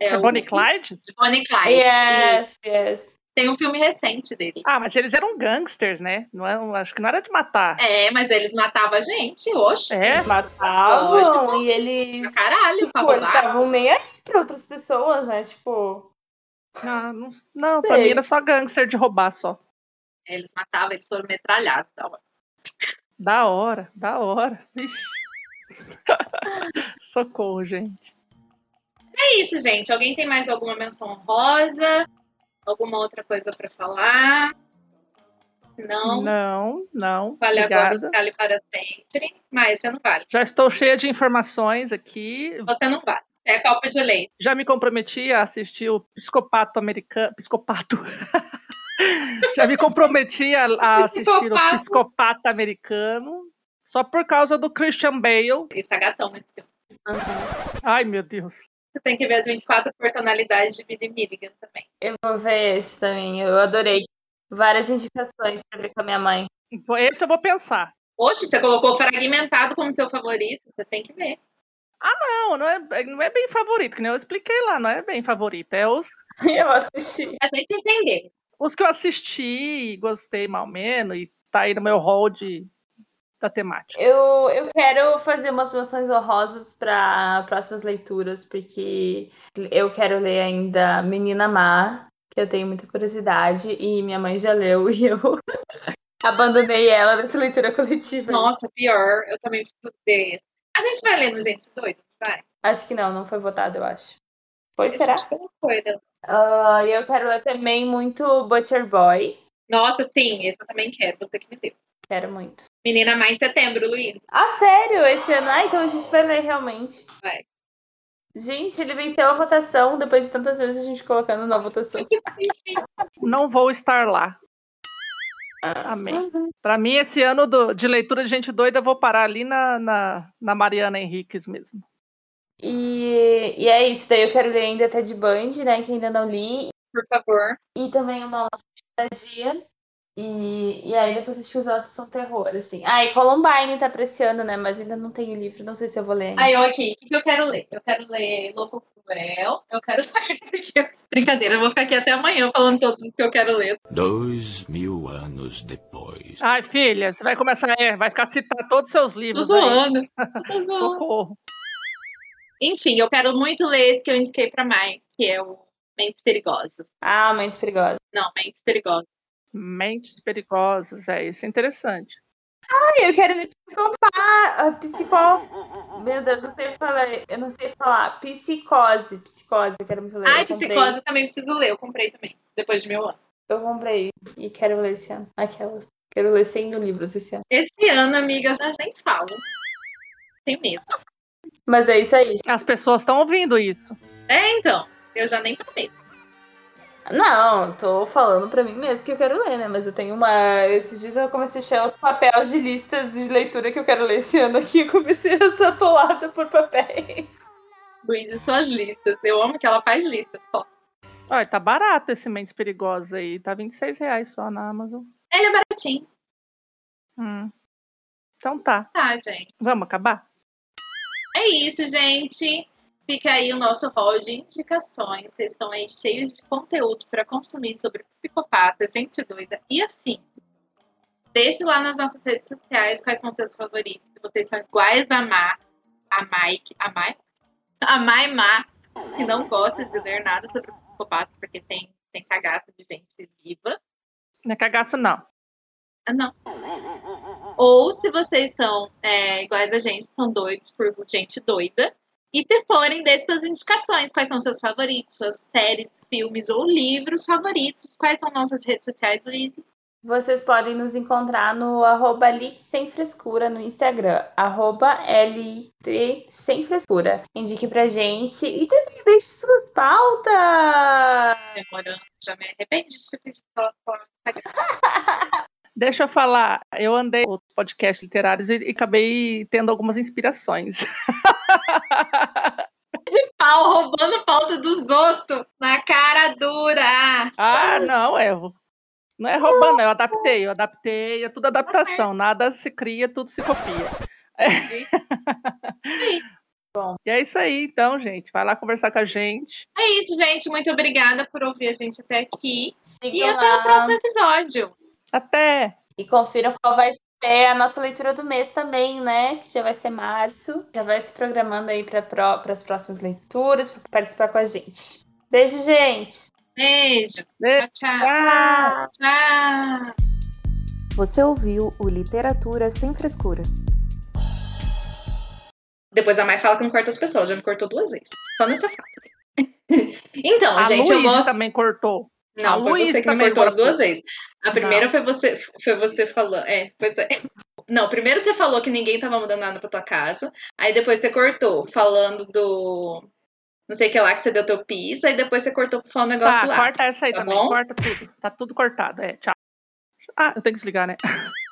Speaker 1: É
Speaker 2: o-
Speaker 1: Bonnie Clyde?
Speaker 2: De Bonnie Clyde. E
Speaker 3: Yes, yes.
Speaker 2: Tem um filme recente deles.
Speaker 1: Ah, mas eles eram gangsters, né? Não é, acho que não era de matar.
Speaker 2: É, mas eles matavam a gente, oxe.
Speaker 1: É?
Speaker 3: Eles matavam
Speaker 2: Lógico.
Speaker 3: e eles.
Speaker 2: Pra caralho, pra
Speaker 3: Tipo, eles estavam nem aí pra outras pessoas, né? Tipo.
Speaker 1: Não, não, não pra mim era só gangster de roubar só.
Speaker 2: Eles matavam, eles foram metralhados. Tá?
Speaker 1: Da hora, da hora. Socorro, gente.
Speaker 2: É isso, gente. Alguém tem mais alguma menção honrosa? Alguma outra coisa pra falar? Não.
Speaker 1: Não, não.
Speaker 2: Vale agora
Speaker 1: obrigada.
Speaker 2: os Cali para sempre. Mas você não vale.
Speaker 1: Já estou cheia de informações aqui.
Speaker 2: Você não vale. É copa de leite.
Speaker 1: Já me comprometi a assistir o Psicopato Americano. Psicopato. Já me comprometi a, a assistir o. Psicopata Americano. Só por causa do Christian Bale.
Speaker 2: Ele tá gatão nesse filme.
Speaker 1: Ai, meu Deus.
Speaker 2: Você tem que ver as 24 personalidades de Billy Milligan também.
Speaker 3: Eu vou ver esse também. Eu adorei. Várias indicações pra ver com a minha mãe.
Speaker 1: Esse eu vou pensar.
Speaker 2: Oxe, você colocou fragmentado como seu favorito. Você tem que ver.
Speaker 1: Não, não é, não é bem favorito, que nem eu expliquei lá, não é bem favorito. É os,
Speaker 3: Eu assisti.
Speaker 2: A gente entender.
Speaker 1: os que eu assisti e gostei mal menos, e tá aí no meu hall de, da temática.
Speaker 3: Eu, eu quero fazer umas menções honrosas para próximas leituras, porque eu quero ler ainda Menina Má, que eu tenho muita curiosidade, e minha mãe já leu e eu abandonei ela nessa leitura coletiva.
Speaker 2: Nossa, pior. Eu também preciso ver. A gente vai ler no Gente Doido? Vai.
Speaker 3: Acho que não, não foi votado, eu acho. Foi,
Speaker 2: A
Speaker 3: será?
Speaker 2: gente colocou ele.
Speaker 3: Ah, E eu quero ler também muito Butcher Boy.
Speaker 2: Nossa, sim, esse eu também quero. Você que me deu.
Speaker 3: Quero muito.
Speaker 2: Menina em setembro, Luiz.
Speaker 3: Ah, sério? Esse ano? Ah, então a gente vai ler realmente.
Speaker 2: Vai.
Speaker 3: Gente, ele venceu a votação depois de tantas vezes a gente colocando na votação.
Speaker 1: Não vou estar lá. Amém. Pra mim, esse ano do- de leitura de gente doida, eu vou parar ali na, na, na Mariana Henriques mesmo.
Speaker 3: E, e é isso, daí eu quero ler ainda Ted Bundy, né, que ainda não li,
Speaker 2: Por favor.
Speaker 3: e também uma outra dia. E, e aí depois acho que os outros são terror, assim. Ah, e Columbine tá pra esse ano, né, mas ainda não tenho livro, não sei se eu vou ler ainda.
Speaker 2: Aí, eu aqui. O que eu quero ler? Eu quero ler Louco Well, eu quero Brincadeira, eu vou ficar aqui até amanhã falando todos os que eu quero ler.
Speaker 6: Dois mil anos depois.
Speaker 1: Ai, filha, você vai começar, é, vai ficar citar todos os seus
Speaker 2: Tô
Speaker 1: livros aí.
Speaker 2: zoando. Tô zoando.
Speaker 1: Socorro.
Speaker 2: Enfim, eu quero muito ler esse que eu indiquei pra Mai, que é o Mentes Perigosas.
Speaker 3: Ah, mentes perigosas.
Speaker 2: Não, Mentes Perigosas.
Speaker 1: Mentes perigosas, é, isso é interessante.
Speaker 3: Ai, eu quero ler psicopata. Psicó. Meu Deus, eu não sei falar. Eu não sei falar. Psicose. Psicose, eu quero muito ler.
Speaker 2: Ai,
Speaker 3: eu comprei.
Speaker 2: Psicose eu também preciso ler. Eu comprei também, depois de mil anos.
Speaker 3: Eu comprei e quero ler esse ano. Aquelas. Quero ler 100 mil livros esse ano.
Speaker 2: Esse ano, amiga, eu já nem falo. Tenho medo.
Speaker 3: Mas é isso aí.
Speaker 1: As pessoas estão ouvindo isso.
Speaker 2: É, então. Eu já nem prometo.
Speaker 3: Não, tô falando pra mim mesmo que eu quero ler, né? Mas eu tenho uma. Esses dias eu comecei a achar os papéis de listas de leitura que eu quero ler esse ano aqui. Eu comecei a ser atolada por papéis.
Speaker 2: Luiz e suas listas. Eu amo que ela faz listas só.
Speaker 1: Olha, tá barato esse Mentes Perigosas aí. Tá 26 reais só na Amazon.
Speaker 2: Ele é baratinho.
Speaker 1: Hum. Então tá.
Speaker 2: Tá, gente.
Speaker 1: Vamos acabar?
Speaker 2: É isso, gente. Fica aí o nosso hall de indicações. Vocês estão aí cheios de conteúdo para consumir sobre psicopatas, gente doida e afim. Deixe lá nas nossas redes sociais quais são seus favoritos, que vocês são iguais a Má, a Mike, a Mai, a Mai Má, que não gosta de ler nada sobre psicopatas, porque tem, tem cagaço de gente viva.
Speaker 1: Não é cagaço, não.
Speaker 2: Ah, não. Ou se vocês são é, iguais a gente, são doidos por gente doida. E se forem, dê suas indicações. Quais são seus favoritos, suas séries, filmes ou livros favoritos? Quais são nossas redes sociais, Liz?
Speaker 3: Vocês podem nos encontrar no arroba Sem Frescura no Instagram. Arroba LT Sem Frescura. Indique pra gente e também deixe suas pautas.
Speaker 2: Demorando. Já me arrependi de ter falar no Instagram.
Speaker 1: Deixa eu falar, eu andei outros podcasts literários e, e acabei tendo algumas inspirações.
Speaker 2: Pau roubando pauta dos outros na cara dura.
Speaker 1: ah, não, é. Não é roubando, eu adaptei, eu adaptei, é tudo adaptação, nada se cria, tudo se copia. É.
Speaker 3: Bom.
Speaker 1: E é isso aí, então, gente. Vai lá conversar com a gente.
Speaker 2: É isso, gente. Muito obrigada por ouvir a gente até aqui. E
Speaker 3: Sigam
Speaker 2: até o próximo episódio.
Speaker 1: Até!
Speaker 3: e confiram qual vai ser a nossa leitura do mês também, né? Que já vai ser março. Já vai se programando aí para as próximas leituras, para participar com a gente. Beijo, gente!
Speaker 2: Beijo.
Speaker 1: Beijo.
Speaker 2: Tchau, tchau. Tchau.
Speaker 5: Você ouviu o Literatura Sem Frescura.
Speaker 2: Depois a Mai fala que não corta as pessoas. Já me cortou duas vezes. Só nessa fala. então,
Speaker 1: A
Speaker 2: gente, eu
Speaker 1: Luísa
Speaker 2: gosto.
Speaker 1: também cortou.
Speaker 2: Não, foi
Speaker 1: Luísa
Speaker 2: você que
Speaker 1: também
Speaker 2: cortou as duas vezes. A primeira foi você, foi você falando. É, pois é. Não, primeiro você falou que ninguém tava mudando nada pra tua casa. Aí depois você cortou, falando do. Não sei o que lá que você deu teu piso. Aí depois você cortou pra falar um negócio
Speaker 1: Tá,
Speaker 2: lá.
Speaker 1: corta essa aí
Speaker 2: Tá
Speaker 1: também,
Speaker 2: bom?
Speaker 1: corta tudo. Tá tudo cortado, é, tchau. Ah, eu tenho que desligar, né?